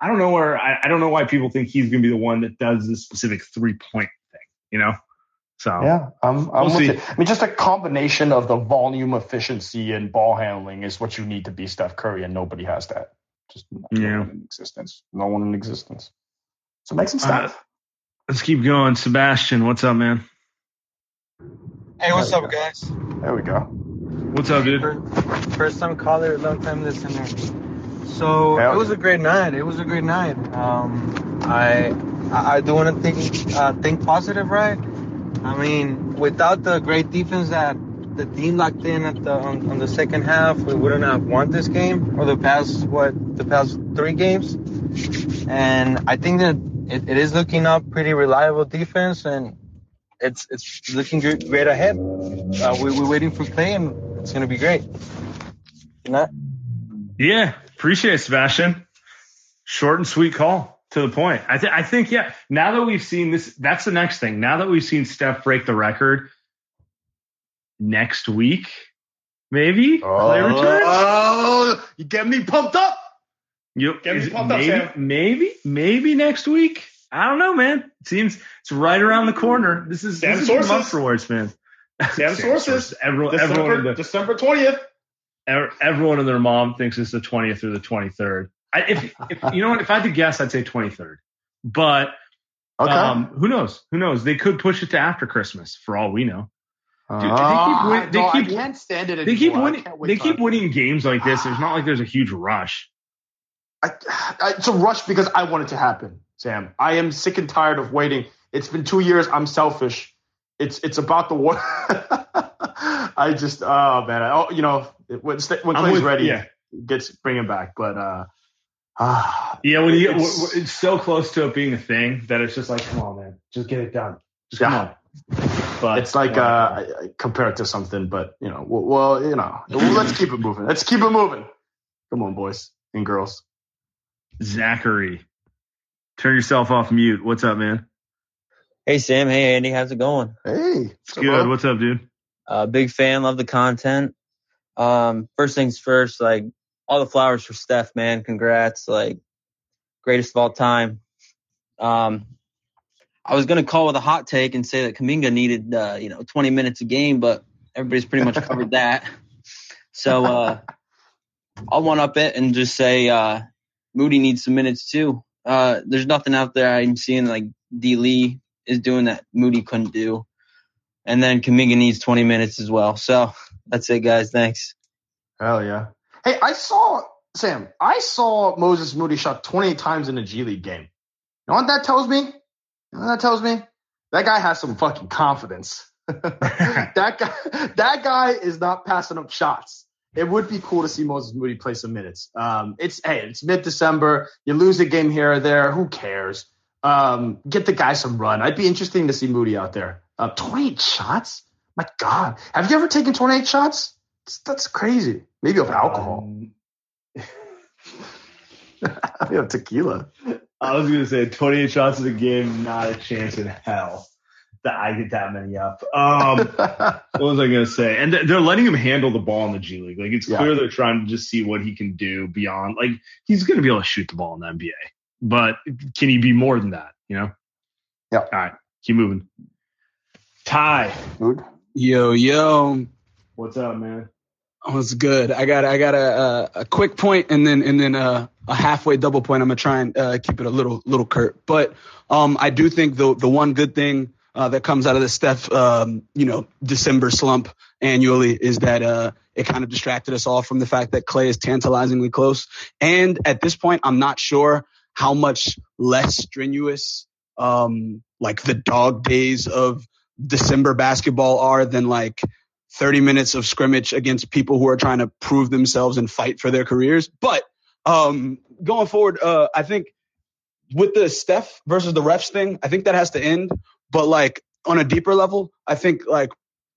I don't know where, I, I don't know why people think he's going to be the one that does this specific three point thing, you know? So, Yeah, I'm, I'm We'll with see. you. I mean, just a combination of the volume, efficiency, and ball handling is what you need to be Steph Curry, and nobody has that. Just no Yeah. one in existence. No one in existence. So make some Uh, stuff. let's keep going. Sebastian, what's up, man? Hey, what's up, guys? There we go. What's up, dude? First time caller, long time listener. So Hell it was a great night. It was a great night. Um, I I I do want to think uh, think positive, right? I mean, without the great defense that the team locked in at the on, on the second half, we wouldn't have won this game or the past what the past three games. And I think that it, it is looking up pretty reliable defense, and it's it's looking good, great ahead. Uh, we, we're waiting for play, and it's gonna be great. Good night. Yeah, appreciate it, Sebastian. Short and sweet call to the point. I, th- I think, yeah, now that we've seen this, that's the next thing. Now that we've seen Steph break the record next week, maybe Klay returns. Oh, you get me pumped up. You, Get me is it pumped up, Sam. maybe, maybe next week. I don't know, man. It seems it's right around the corner. This is Sam this is a good sources. month for Warriors fans. Sam sources. Everyone, everyone, in December, the, December 20th. everyone and their mom thinks it's the 20th or the 23rd. I, if, if you know what, if I had to guess, I'd say 23rd. But Okay. um, who knows? Who knows? They could push it to after Christmas for all we know. Dude, they keep Ah, win- they no, keep- I can't stand it They keep winning. They keep winning games like this. There's not like there's a huge rush. I, I, it's a rush because I want it to happen, Sam. I am sick and tired of waiting. It's been two years. I'm selfish. It's it's about the war. I just oh man. I, oh, you know when when Klay's with- ready, yeah. gets bring him back. But uh, ah, Yeah, when you It's- it's, it's so close to it being a thing that it's just like, come on, man, just get it done. Just come on. But it's like uh, I, I compare it to something, but you know, well, well you know, well, let's keep it moving. Let's keep it moving. Come on, boys and girls. Zachary, turn yourself off mute. What's up, man? Hey Sam, hey Andy, how's it going? Hey, It's good. What's up, dude? Uh, big fan, love the content. Um, first things first, like all the flowers for Steph, man. Congrats, like greatest of all time. Um, I was gonna call with a hot take and say that Kuminga needed, uh, you know, 20 minutes a game, but everybody's pretty much covered that. So uh, I'll one up it and just say uh, Moody needs some minutes too. Uh, there's nothing out there I'm seeing like D Lee is doing that Moody couldn't do. And then Kuminga needs 20 minutes as well. So that's it, guys. Thanks. Hell yeah. Hey, I saw Sam. I saw Moses Moody shot 28 times in a G League game. You know what that tells me? You know what that tells me? That guy has some fucking confidence. that guy, that guy is not passing up shots. It would be cool to see Moses Moody play some minutes. Um, it's hey, it's mid December. You lose a game here or there. Who cares? Um, get the guy some run. I'd be interesting to see Moody out there. Uh, 28 shots? My God, have you ever taken 28 shots? That's, that's crazy. Maybe of alcohol. Maybe of tequila. I was gonna say 28 shots in a game, not a chance in hell that I get that many up. Um, what was I gonna say? And th- they're letting him handle the ball in the G League. Like it's Yeah. clear they're trying to just see what he can do beyond. Like he's gonna be able to shoot the ball in the NBA, but can he be more than that? You know? Yeah. All right, keep moving. Ty, Yo, yo, what's up, man? what's good? I got I got a, a a quick point and then and then a, a halfway double point. I'm gonna try and uh, keep it a little little curt, but um, I do think the the one good thing uh, that comes out of the Steph um, you know December slump annually is that uh, it kind of distracted us all from the fact that Klay is tantalizingly close. And at this point, I'm not sure how much less strenuous um, like the dog days of December basketball are than like 30 minutes of scrimmage against people who are trying to prove themselves and fight for their careers. But um, going forward, uh, I think with the Steph versus the refs thing, I think that has to end. But like on a deeper level, I think like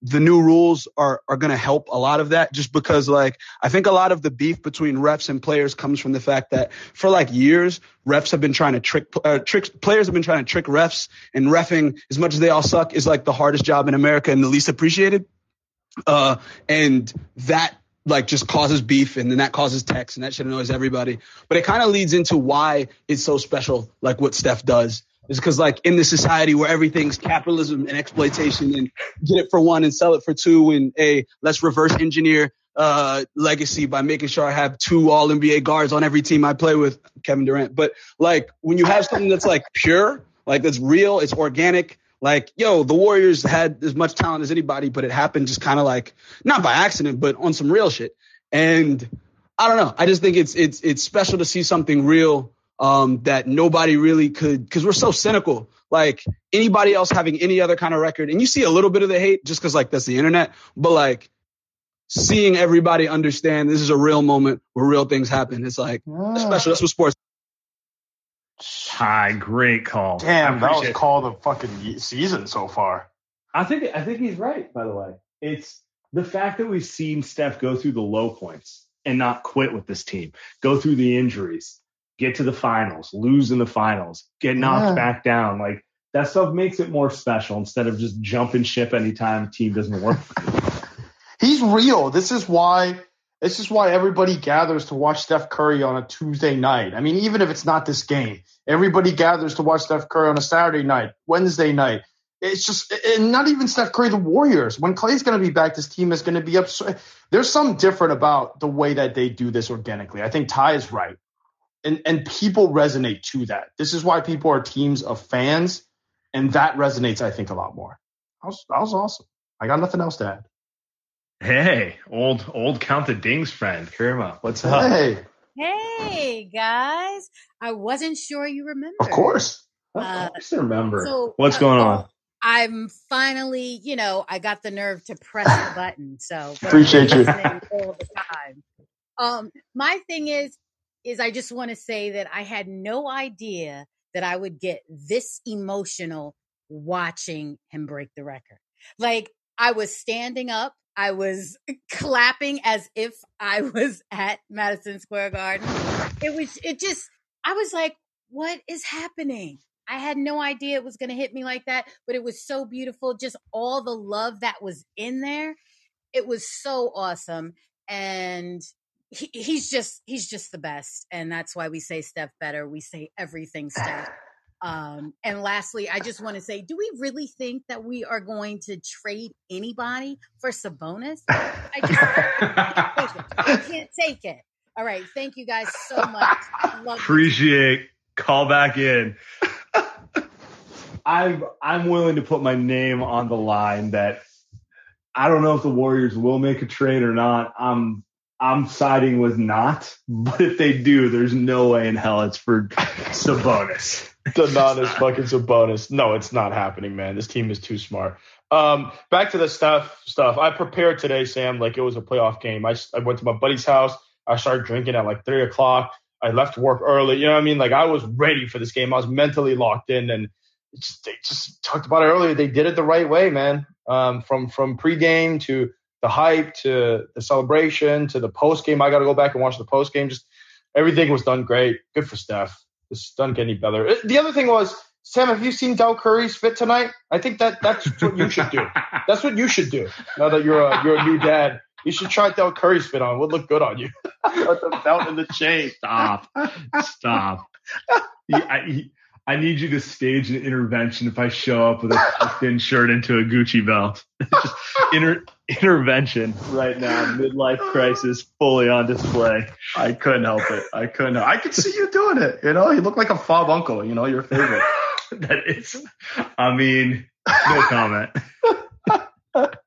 the new rules are are going to help a lot of that just because like I think a lot of the beef between refs and players comes from the fact that for like years refs have been trying to trick uh, trick players have been trying to trick refs and refing as much as they all suck is like the hardest job in America and the least appreciated. Uh and that like just causes beef and then that causes text and that shit annoys everybody. But it kind of leads into why it's so special like what Steph does is because like in the society where everything's capitalism and exploitation and get it for one and sell it for two and a let's reverse engineer uh legacy by making sure I have two all NBA guards on every team I play with Kevin Durant. But like when you have something that's like pure, like that's real, it's organic. Like, yo, the Warriors had as much talent as anybody, but it happened just kind of like not by accident, but on some real shit. And I don't know. I just think it's it's it's special to see something real um, that nobody really could because we're so cynical. Like anybody else having any other kind of record, and you see a little bit of the hate just because like that's the internet, but like seeing everybody understand this is a real moment where real things happen. It's like it's special. That's what sports. Hi, great call. Damn, I that was appreciate- call the fucking season so far. I think I think he's right. By the way, it's the fact that we've seen Steph go through the low points and not quit with this team, go through the injuries, get to the finals, lose in the finals, get knocked Yeah. back down. Like that stuff makes it more special instead of just jumping ship anytime a team doesn't work. He's real. This is why this is why everybody gathers to watch Steph Curry on a Tuesday night. I mean, even if it's not this game, everybody gathers to watch Steph Curry on a Saturday night, Wednesday night. It's just and not even Steph Curry, the Warriors. When Klay's going to be back, this team is going to be up. There's something different about the way that they do this organically. I think Ty is right, and and people resonate to that. This is why people are teams of fans, and that resonates, I think, a lot more. That was, that was awesome. I got nothing else to add. hey, old old count the dings friend, Kirma, what's up? Hey, Hey guys, I wasn't sure you remember. of course. Uh, I still remember. so, what's uh, going on? I'm finally, you know, I got the nerve to press the button. So Appreciate you. all the time. Um, my thing is, is I just want to say that I had no idea that I would get this emotional watching him break the record. Like I was standing up, I was clapping as if I was at Madison Square Garden. It was, it just, I was like, what is happening? I had no idea it was going to hit me like that, but it was so beautiful. Just all the love that was in there. It was so awesome. And he, he's just, he's just the best. And that's why we say Steph better. We say everything Steph. Um, and lastly, I just want to say, do we really think that we are going to trade anybody for Sabonis? I just I can't take it. I can't take it. All right. Thank you guys so much. Love you. Appreciate call back in. I'm I'm willing to put my name on the line that I don't know if the Warriors will make a trade or not. I'm I'm siding with not, but if they do, there's no way in hell it's for Sabonis. Domantas fucking Sabonis. No, it's not happening, man. This team is too smart. Um, back to the stuff. Stuff. I prepared today, Sam, like it was a playoff game. I, I went to my buddy's house. I started drinking at like three o'clock. I left work early. You know what I mean? Like I was ready for this game. I was mentally locked in, and just, they just talked about it earlier. They did it the right way, man. Um, from from pregame to the hype to the celebration to the post game. I got to go back and watch the post game. Just everything was done great. Good for Steph. This doesn't get any better. Uh, The other thing was, Sam, have you seen Del Curry's fit tonight? I think that that's what you should do. That's what you should do. Now that you're a you're a new dad, you should try Del Curry's fit on. It would look good on you. The belt in the chain. Stop. Stop. Yeah, I, I need you to stage an intervention if I show up with a thin shirt into a Gucci belt. Just inter, intervention right now. Midlife crisis fully on display. I couldn't help it. I couldn't. Help. I could see you doing it. You know, you look like a fob uncle. You know, your favorite. that is, I mean, no comment.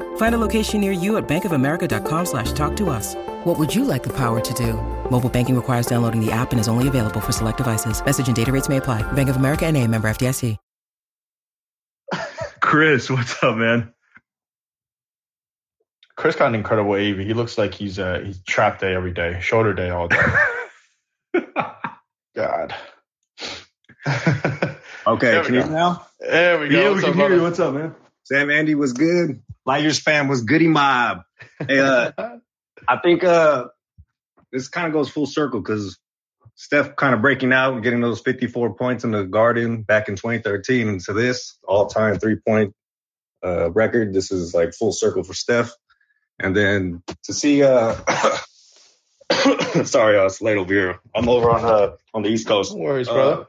Find a location near you at bankofamerica.com slash talk to us. What would you like the power to do? Mobile banking requires downloading the app and is only available for select devices. Message and data rates may apply. Bank of America and a member FDIC. Chris, what's up, man? Chris got an incredible AV. He looks like he's uh he's trap day every day, shoulder day all day. God. Okay, can you go. hear now? There we go. Yeah, we What's can up, hear you. What's up, man? Sam Andy was good. Lightyears fan was goody mob. Hey, uh, I think uh, this kind of goes full circle because Steph kind of breaking out and getting those 54 points in the Garden back in 2013 and to this all-time three-point uh, record. This is like full circle for Steph. And then to see, uh, sorry, uh, it's late over here. I'm over on uh on the East Coast. No worries, Uh, brother.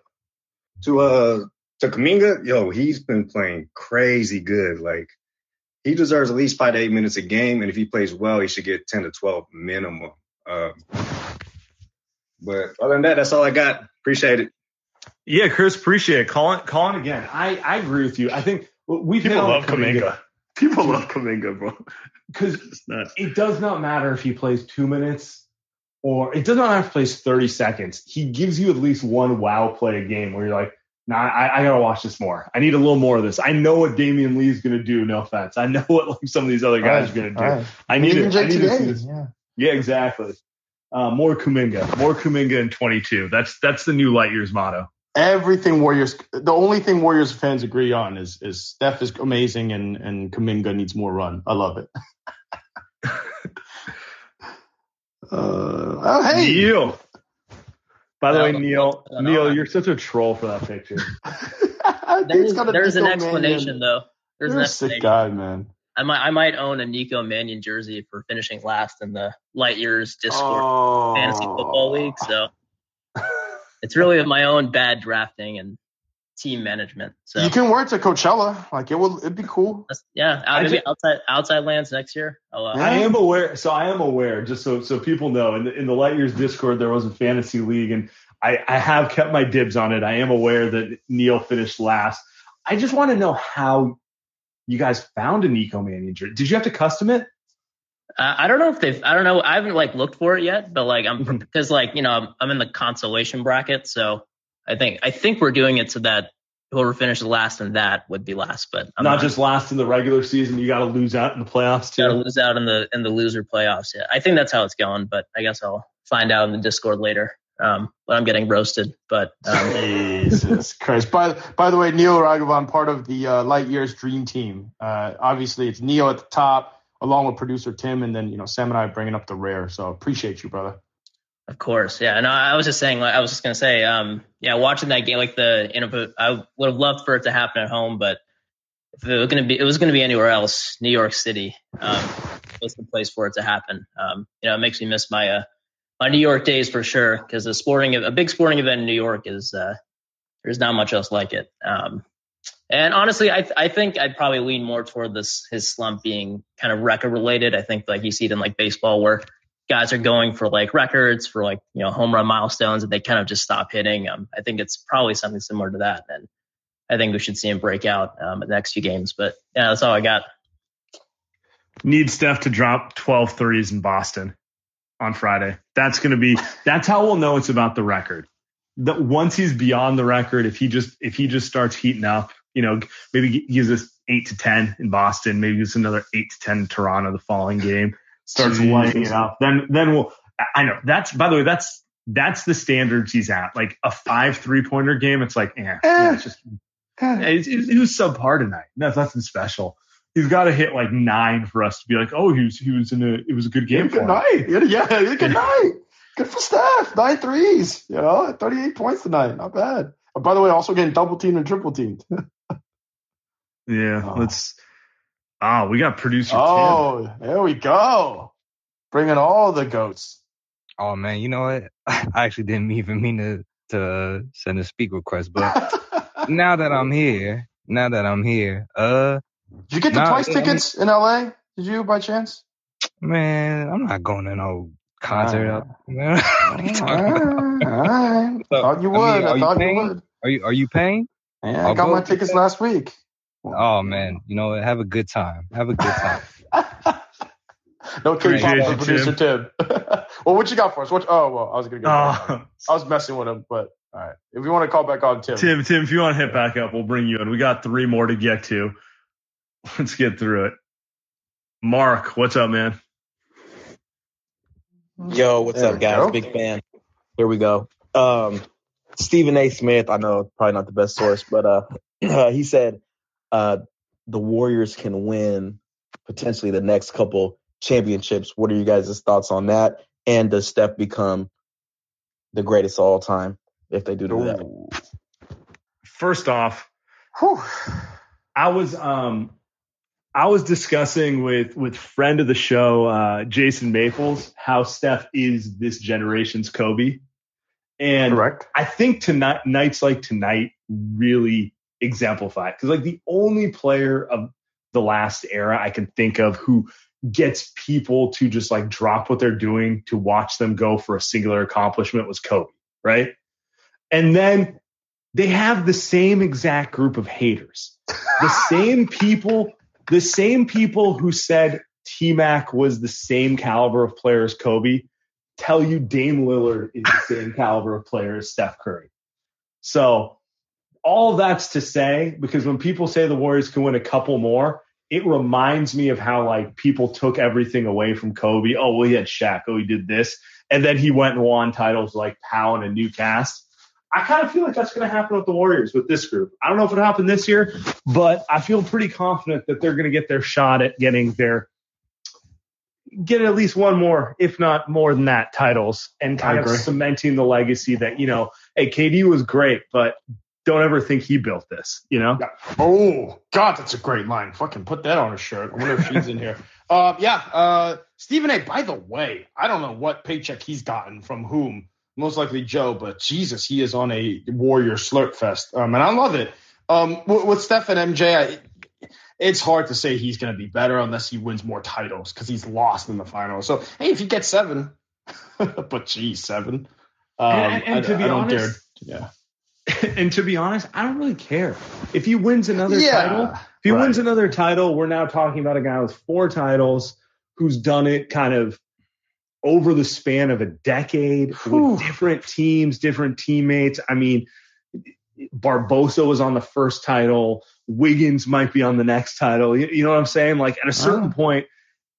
to uh to Kuminga, yo, he's been playing crazy good. Like he deserves at least five to eight minutes a game, and if he plays well, he should get ten to twelve minimum. Um, but other than that, that's all I got. Appreciate it. Yeah, Chris, appreciate it. Call it, call it again. I, I agree with you. I think we've People hit on love Kuminga. People love Kuminga, bro. Because it does not matter if he plays two minutes or it does not have to play 30 seconds. He gives you at least one wow play a game where you're like, nah, I, I gotta watch this more. I need a little more of this. I know what Damion Lee's gonna do. No offense. I know what like some of these other guys are gonna do. Right. I need it. I need to see this. yeah. Yeah, exactly. Uh, more Kuminga, more Kuminga in 22. That's that's the new light years motto. Everything Warriors. The only thing Warriors fans agree on is is Steph is amazing and and Kuminga needs more run. I love it. uh, oh hey. By the way, Neil, Neil, on? you're such a troll for that picture. There's, got a there's an explanation Mannion. though. There's You're an a sick explanation. guy, man. I might I might own a Nico Mannion jersey for finishing last in the light years Discord Oh. fantasy football league. So oh. it's really my own bad drafting and team management. So You can wear it to Coachella. Like it will. It'd be cool. yeah, I maybe ju- outside outside lands next year. I'll, uh, I am aware. So I am aware. Just so so people know, in the in the light years Discord, there was a fantasy league, and I I have kept my dibs on it. I am aware that Neil finished last. I just want to know how you guys found a Nico Mannion. Did you have to custom it? I I don't know if they've. I don't know. I haven't like looked for it yet, but like Mm-hmm. I'm because like you know I'm, I'm in the consolation bracket, so I think I think we're doing it so that whoever finishes last in that would be last. But I'm not, just last in the regular season. You got to lose out in the playoffs too. got to lose out in the in the loser playoffs. Yeah, I think that's how it's going. But I guess I'll find out in the Discord later. Um, but I'm getting roasted. But um, Jesus Christ. By by the way, Neil Ragavan, part of the uh, Light Years Dream Team. Uh, obviously, it's Neil at the top, along with producer Tim, and then you know Sam and I bringing up the rear. So appreciate you, brother. Of course, yeah. And I was just saying, like, I was just gonna say, um, yeah, watching that game, like the, know, I would have loved for it to happen at home, but if it was gonna be, it was gonna be anywhere else, New York City, um, was the place for it to happen. Um, you know, it makes me miss my, uh, my New York days for sure, because a sporting, a big sporting event in New York is, uh, there's not much else like it. Um, and honestly, I I think I'd probably lean more toward this his slump being kind of record related. I think like you see it in like baseball where guys are going for like records for like you know home run milestones and they kind of just stop hitting. Um, I think it's probably something similar to that, and I think we should see him break out um, in the next few games. But yeah, that's all I got. Need Steph to drop 12 threes in Boston on Friday. That's going to be, that's how we'll know it's about the record. That once he's beyond the record, if he just, if he just starts heating up, you know, maybe gi- gives us eight to 10 in Boston, maybe us another eight to 10 in Toronto the following game, starts Jesus. lighting it up, then, then we'll, I- know that's, by the way, that's, that's the standards he's at. Like a five three pointer game, it's like, eh, yeah, it's just, it's, it's, it was subpar tonight. That's nothing special. He's got to hit like nine for us to be like, oh, he was he was in a it was a good game. Good him. night. Yeah, good night. Good for Steph. Nine threes. You know, 38 points tonight. Not bad. Oh, by the way, also getting double teamed and triple teamed. Yeah, let's. Oh, we got producer Tim. oh, there we go. Bringing all the goats. Oh man, you know what? I actually didn't even mean to to uh, send a speak request, but now that I'm here, now that I'm here, uh, Did you get the nah, twice tickets in LA? Did you by chance? Man, I'm not going to no concert. Out man. What are you talking about? Alright. So, Thought you I mean, would. I are you thought you paying? would. Are you are you paying? Yeah, I I'll got my tickets last week. Oh man, you know? Have a good time. Have a good time. No K-pop Appreciate you, producer Tim. well, what you got for us? What? Oh, well, I was gonna go. back Oh. I was messing with him, but all right. If you want to call back on Tim, Tim, Tim, if you want to hit back up, we'll bring you in. We got three more to get to. Let's get through it. Mark, what's up, man? Yo, what's There up, guys? go. Big fan. Here we go. Um, Stephen A. Smith, I know probably not the best source, but uh, he said uh, the Warriors can win potentially the next couple championships. What are you guys' thoughts on that? And does Steph become the greatest of all time if they do do that? First off, I was um I was discussing with with friend of the show, uh, Jason Maples, how Steph is this generation's Kobe. And I think tonight nights like tonight really exemplify it. Because like the only player of the last era I can think of who gets people to just like drop what they're doing to watch them go for a singular accomplishment was Kobe, right? And then they have the same exact group of haters. The same people, the same people who said T Mac was the same caliber of player as Kobe tell you Dame Lillard is the same caliber of player as Steph Curry. So all that's to say, because when people say the Warriors can win a couple more, it reminds me of how like people took everything away from Kobe. Oh, well, he had Shaq. Oh, he did this. And then he went and won titles like Pau and a new cast. I kind of feel like that's going to happen with the Warriors with this group. I don't know if it happened this year, but I feel pretty confident that they're going to get their shot at getting their get at least one more, if not more than that, titles and kind of cementing the legacy that, you know, hey, KD was great, but don't ever think he built this, you know? Oh God, that's a great line. Fucking put that on a shirt. I wonder if she's in here. Uh, yeah. Uh, Stephen A. By the way, I don't know what paycheck he's gotten from whom. Most likely Joe, but Jesus, he is on a Warrior slurp fest, um, and I love it. Um, with, with Steph and MJ, I, it's hard to say he's going to be better unless he wins more titles because he's lost in the finals. So hey, if he gets seven, but geez, seven. Um, And- and I, to be I don't dare. honest- Yeah. and to be honest, I don't really care. If he wins another Yeah, title, if he right. wins another title, we're now talking about a guy with four titles who's done it kind of over the span of a decade with different teams, different teammates. I mean, Barbosa was on the first title. Wiggins might be on the next title. You, you know what I'm saying? Like at a certain Oh. point,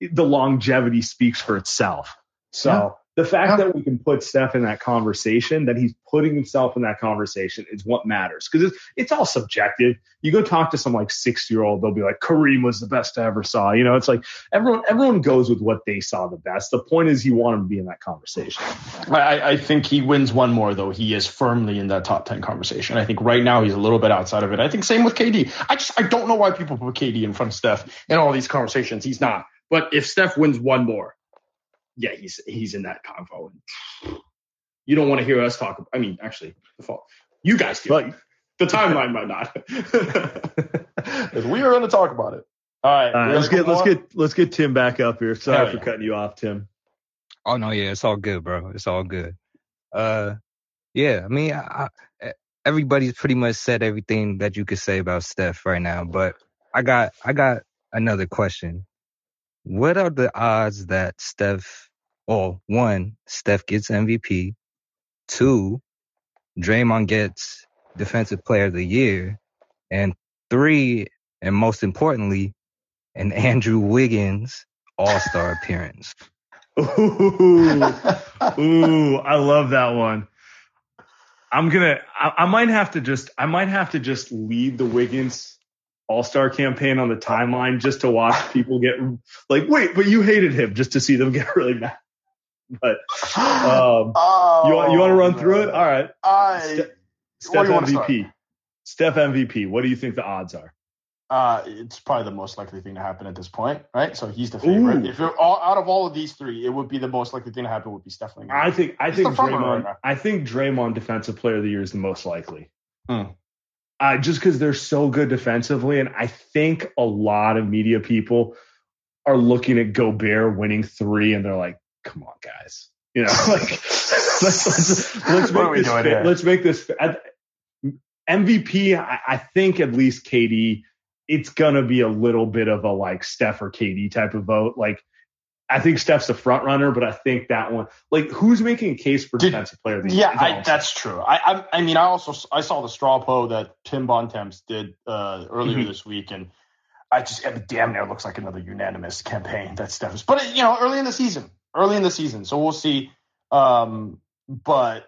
the longevity speaks for itself. So the fact that we can put Steph in that conversation, that he's putting himself in that conversation is what matters. Because it's, it's all subjective. You go talk to some like six year old, they'll be like, Kareem was the best I ever saw. You know, it's like everyone everyone goes with what they saw the best. The point is you want him to be in that conversation. I, I- I think he wins one more, though. He is firmly in that top 10 conversation. I think right now he's a little bit outside of it. I think same with KD. I just, I don't know why people put KD in front of Steph in all these conversations. He's not. But if Steph wins one more, yeah, he's, he's in that convo. You don't want to hear us talk. I mean, actually, the fault. You guys do. the timeline might not. 'Cause we are going to talk about it. All right. All right, let's get go let's more? get let's get Tim back up here. Sorry Hell for yeah. cutting you off, Tim. Oh no, yeah, it's all good, bro. It's all good. Uh, yeah, I mean, I, I, everybody's pretty much said everything that you could say about Steph right now, but I got, I got another question. What are the odds that Steph, or one, Steph gets MVP, two, Draymond gets Defensive Player of the Year, and three, and most importantly, an Andrew Wiggins All Star appearance? Ooh, ooh, I love that one. I'm gonna. I, I might have to just. I might have to just lead the Wiggins All Star campaign on the timeline just to watch people get like, wait, but you hated him, just to see them get really mad. But um, you want you want to run through it? All right. I. Ste- Steph do you wanna start? MVP. Steph MVP. What do you think the odds are? uh, it's probably the most likely thing to happen at this point, right? So he's the favorite. Ooh. If it, all, out of all of these three, it would be the most likely thing to happen. Would be Steph. I think I think runner right Draymond. I think Draymond defensive player of the year is the most likely. Hmm. Uh, just because they're so good defensively, and I think a lot of media people are looking at Gobert winning three, and they're like, "Come on, guys, you know, like let's let's, let's make this doing fit. here? let's make this. MVP. I, I think at least KD. It's gonna be a little bit of a like Steph or KD type of vote. Like I think Steph's the front runner, but I think that one, like, who's making a case for defensive player of the year? Yeah, I, that's true. I, I I mean, I also I saw the straw poll that Tim Bontemps did uh, earlier Mhm. this week, and I just it damn near looks like another unanimous campaign that Steph is. But you know, early in the season, early in the season, so we'll see. Um, but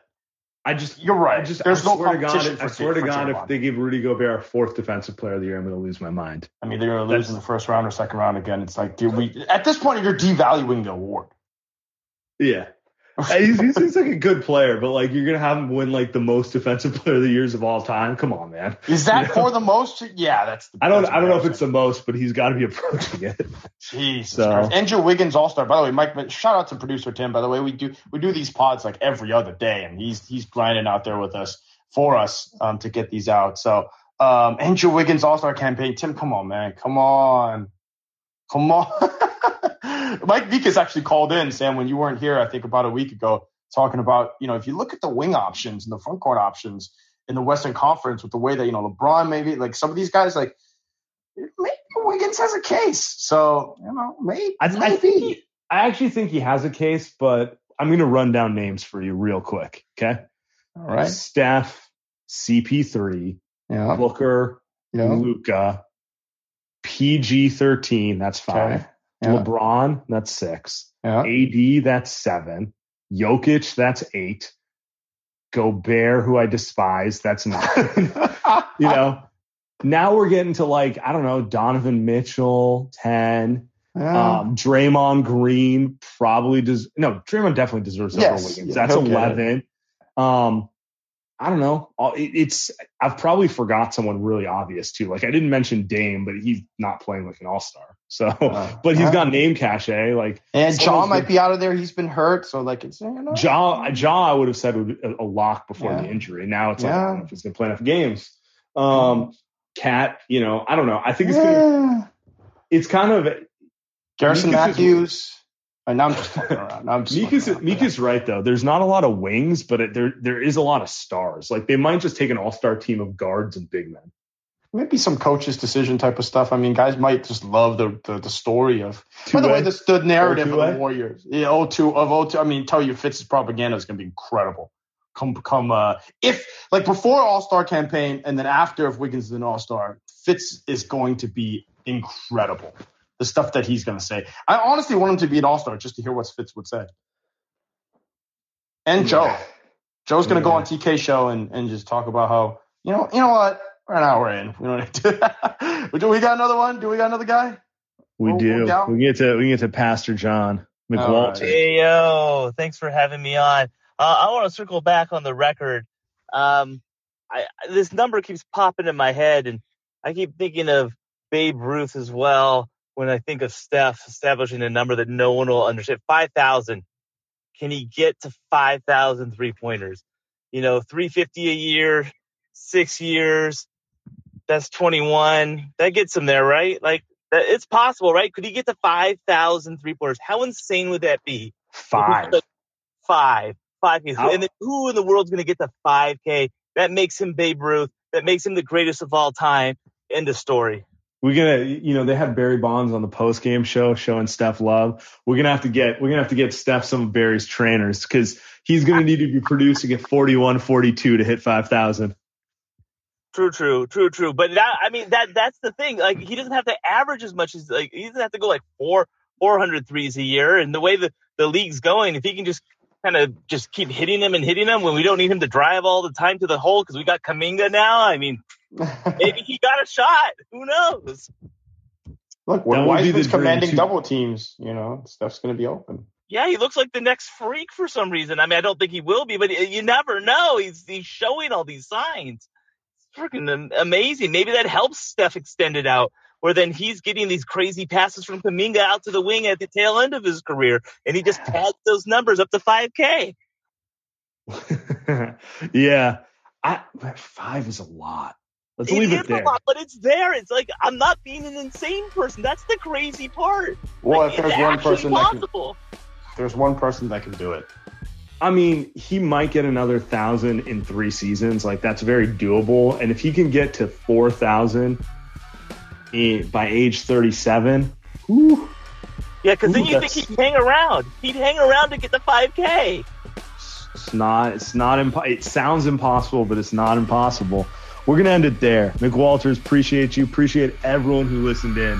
I just you're right. I just There's I no swear to God, competition I swear to God, if they give Rudy Gobert a fourth defensive player of the year, I'm going to lose my mind. I mean, they're going to lose in the first round or second round again. It's like, dude, we at this point you're devaluing the award. Yeah. He, he seems like a good player, but like you're gonna have him win like the most defensive player of the years of all time. Come on, man. Is that You know? for the most? Yeah, that's. The, I don't. I don't know if it's the most, but he's got to be approaching it. Jesus So- Christ. Andrew Wiggins All Star. By the way, Mike. Shout out to producer Tim. By the way, we do we do these pods like every other day, and he's he's grinding out there with us for us um, to get these out. So um, Andrew Wiggins All Star campaign. Tim, come on, man, come on, come on. Mike Vikas actually called in, Sam, when you weren't here. I think about a week ago, talking about you know if you look at the wing options and the front court options in the Western Conference with the way that you know LeBron maybe like some of these guys like maybe Wiggins has a case. So you know maybe I, I think he, I actually think he has a case, but I'm going to run down names for you real quick. Okay. All right. Steph, CP3, Yeah. Booker, Yeah. Luka, PG13. That's five. Okay. Yeah. LeBron. That's six. Yeah. AD. That's seven. Jokic. That's eight. Gobert, who I despise. That's nine. you know, now we're getting to like, I don't know, Donovan Mitchell, 10. Yeah. Um, Draymond Green probably does. No, Draymond definitely deserves Yes. over Wiggins. That's he'll 11. Um, I don't know. It- It's I've probably forgot someone really obvious too. Like I didn't mention Dame, but he's not playing like an all star. So, but he's uh. got name cachet. Like And Ja might be out of there. He's been hurt, so like it's you know. Ja, Ja, I would have said would be a, a lock before Yeah. the injury. Now it's like I Yeah. don't know if he's gonna play enough games. Um, Cat, you know, I don't know. I think it's gonna. It's kind of Garrison Matthews. And now I'm just fucking around. I'm just Mika's, Mika's right though. There's not a lot of wings, but it, there there is a lot of stars. Like they might just take an all star team of guards and big men. Maybe some coach's decision type of stuff. I mean, guys might just love the the, the story of. By the way, the, the narrative of O2A? the Warriors. Yeah, O two of O two. I mean, tell you Fitz's propaganda is going to be incredible. Come come uh, if like before All Star campaign and then after if Wiggins is an All Star, Fitz is going to be incredible. The stuff that he's going to say. I honestly want him to be an All Star just to hear what Fitz would say. And Joe. Joe's going to go on TK show and, and just talk about how you know you know what an hour in. We don't need to. do we got another one? Do we got another guy? We We'll- do. we'll. We can get to we can get to Pastor John McWalter. Hey yo, thanks for having me on. Uh, I want to circle back on the record. Um, I, this number keeps popping in my head, and I keep thinking of Babe Ruth as well when I think of Steph establishing a number that no one will understand. Five thousand. Can he get to 5,000 three pointers? You know, 350 a year, six years. That's 21. That gets him there, right? Like, it's possible, right? Could he get to 5,000 three pointers? How insane would that be? Five. Five. Five. K. How- And then who in the world's going to get to 5K? That makes him Babe Ruth. That makes him the greatest of all time. End of story. We're gonna, you know, they had Barry Bonds on the post game show showing Steph love. We're gonna have to get, we're gonna have to get Steph some of Barry's trainers because he's gonna need to be producing at 41, 42 to hit 5,000. True, true, true, true. But that, I mean, that that's the thing. Like, he doesn't have to average as much as like he doesn't have to go like four, 400 threes a year. And the way the the league's going, if he can just kind of just keep hitting them and hitting them when we don't need him to drive all the time to the hole because we got Kuminga now. I mean, maybe he got a shot. Who knows? Look, That when would Wiseman's commanding too. double teams, you know, stuff's going to be open. Yeah, he looks like the next freak for some reason. I mean, I don't think he will be, but uh, you never know. He's he's showing all these signs. Freaking amazing. Maybe that helps Steph extend it out, where then he's getting these crazy passes from Kuminga out to the wing at the tail end of his career, and he just pads those numbers up to 5K. yeah, I, five is a lot. Let's It leave is it there. a lot, but it's there. It's like I'm not being an insane person. That's the crazy part. Well, Like, if there's it's one actually person that can, possible. there's one person that can do it. I mean, he might get another thousand in three seasons. Like that's very doable. And if he can get to four thousand by age thirty-seven, whew, Yeah, because then you think he'd hang around. He'd hang around to get the 5K. it's not. It's not. Impo- it sounds impossible, but it's not impossible. We're gonna end it there. McWalters, appreciate you. Appreciate everyone who listened in.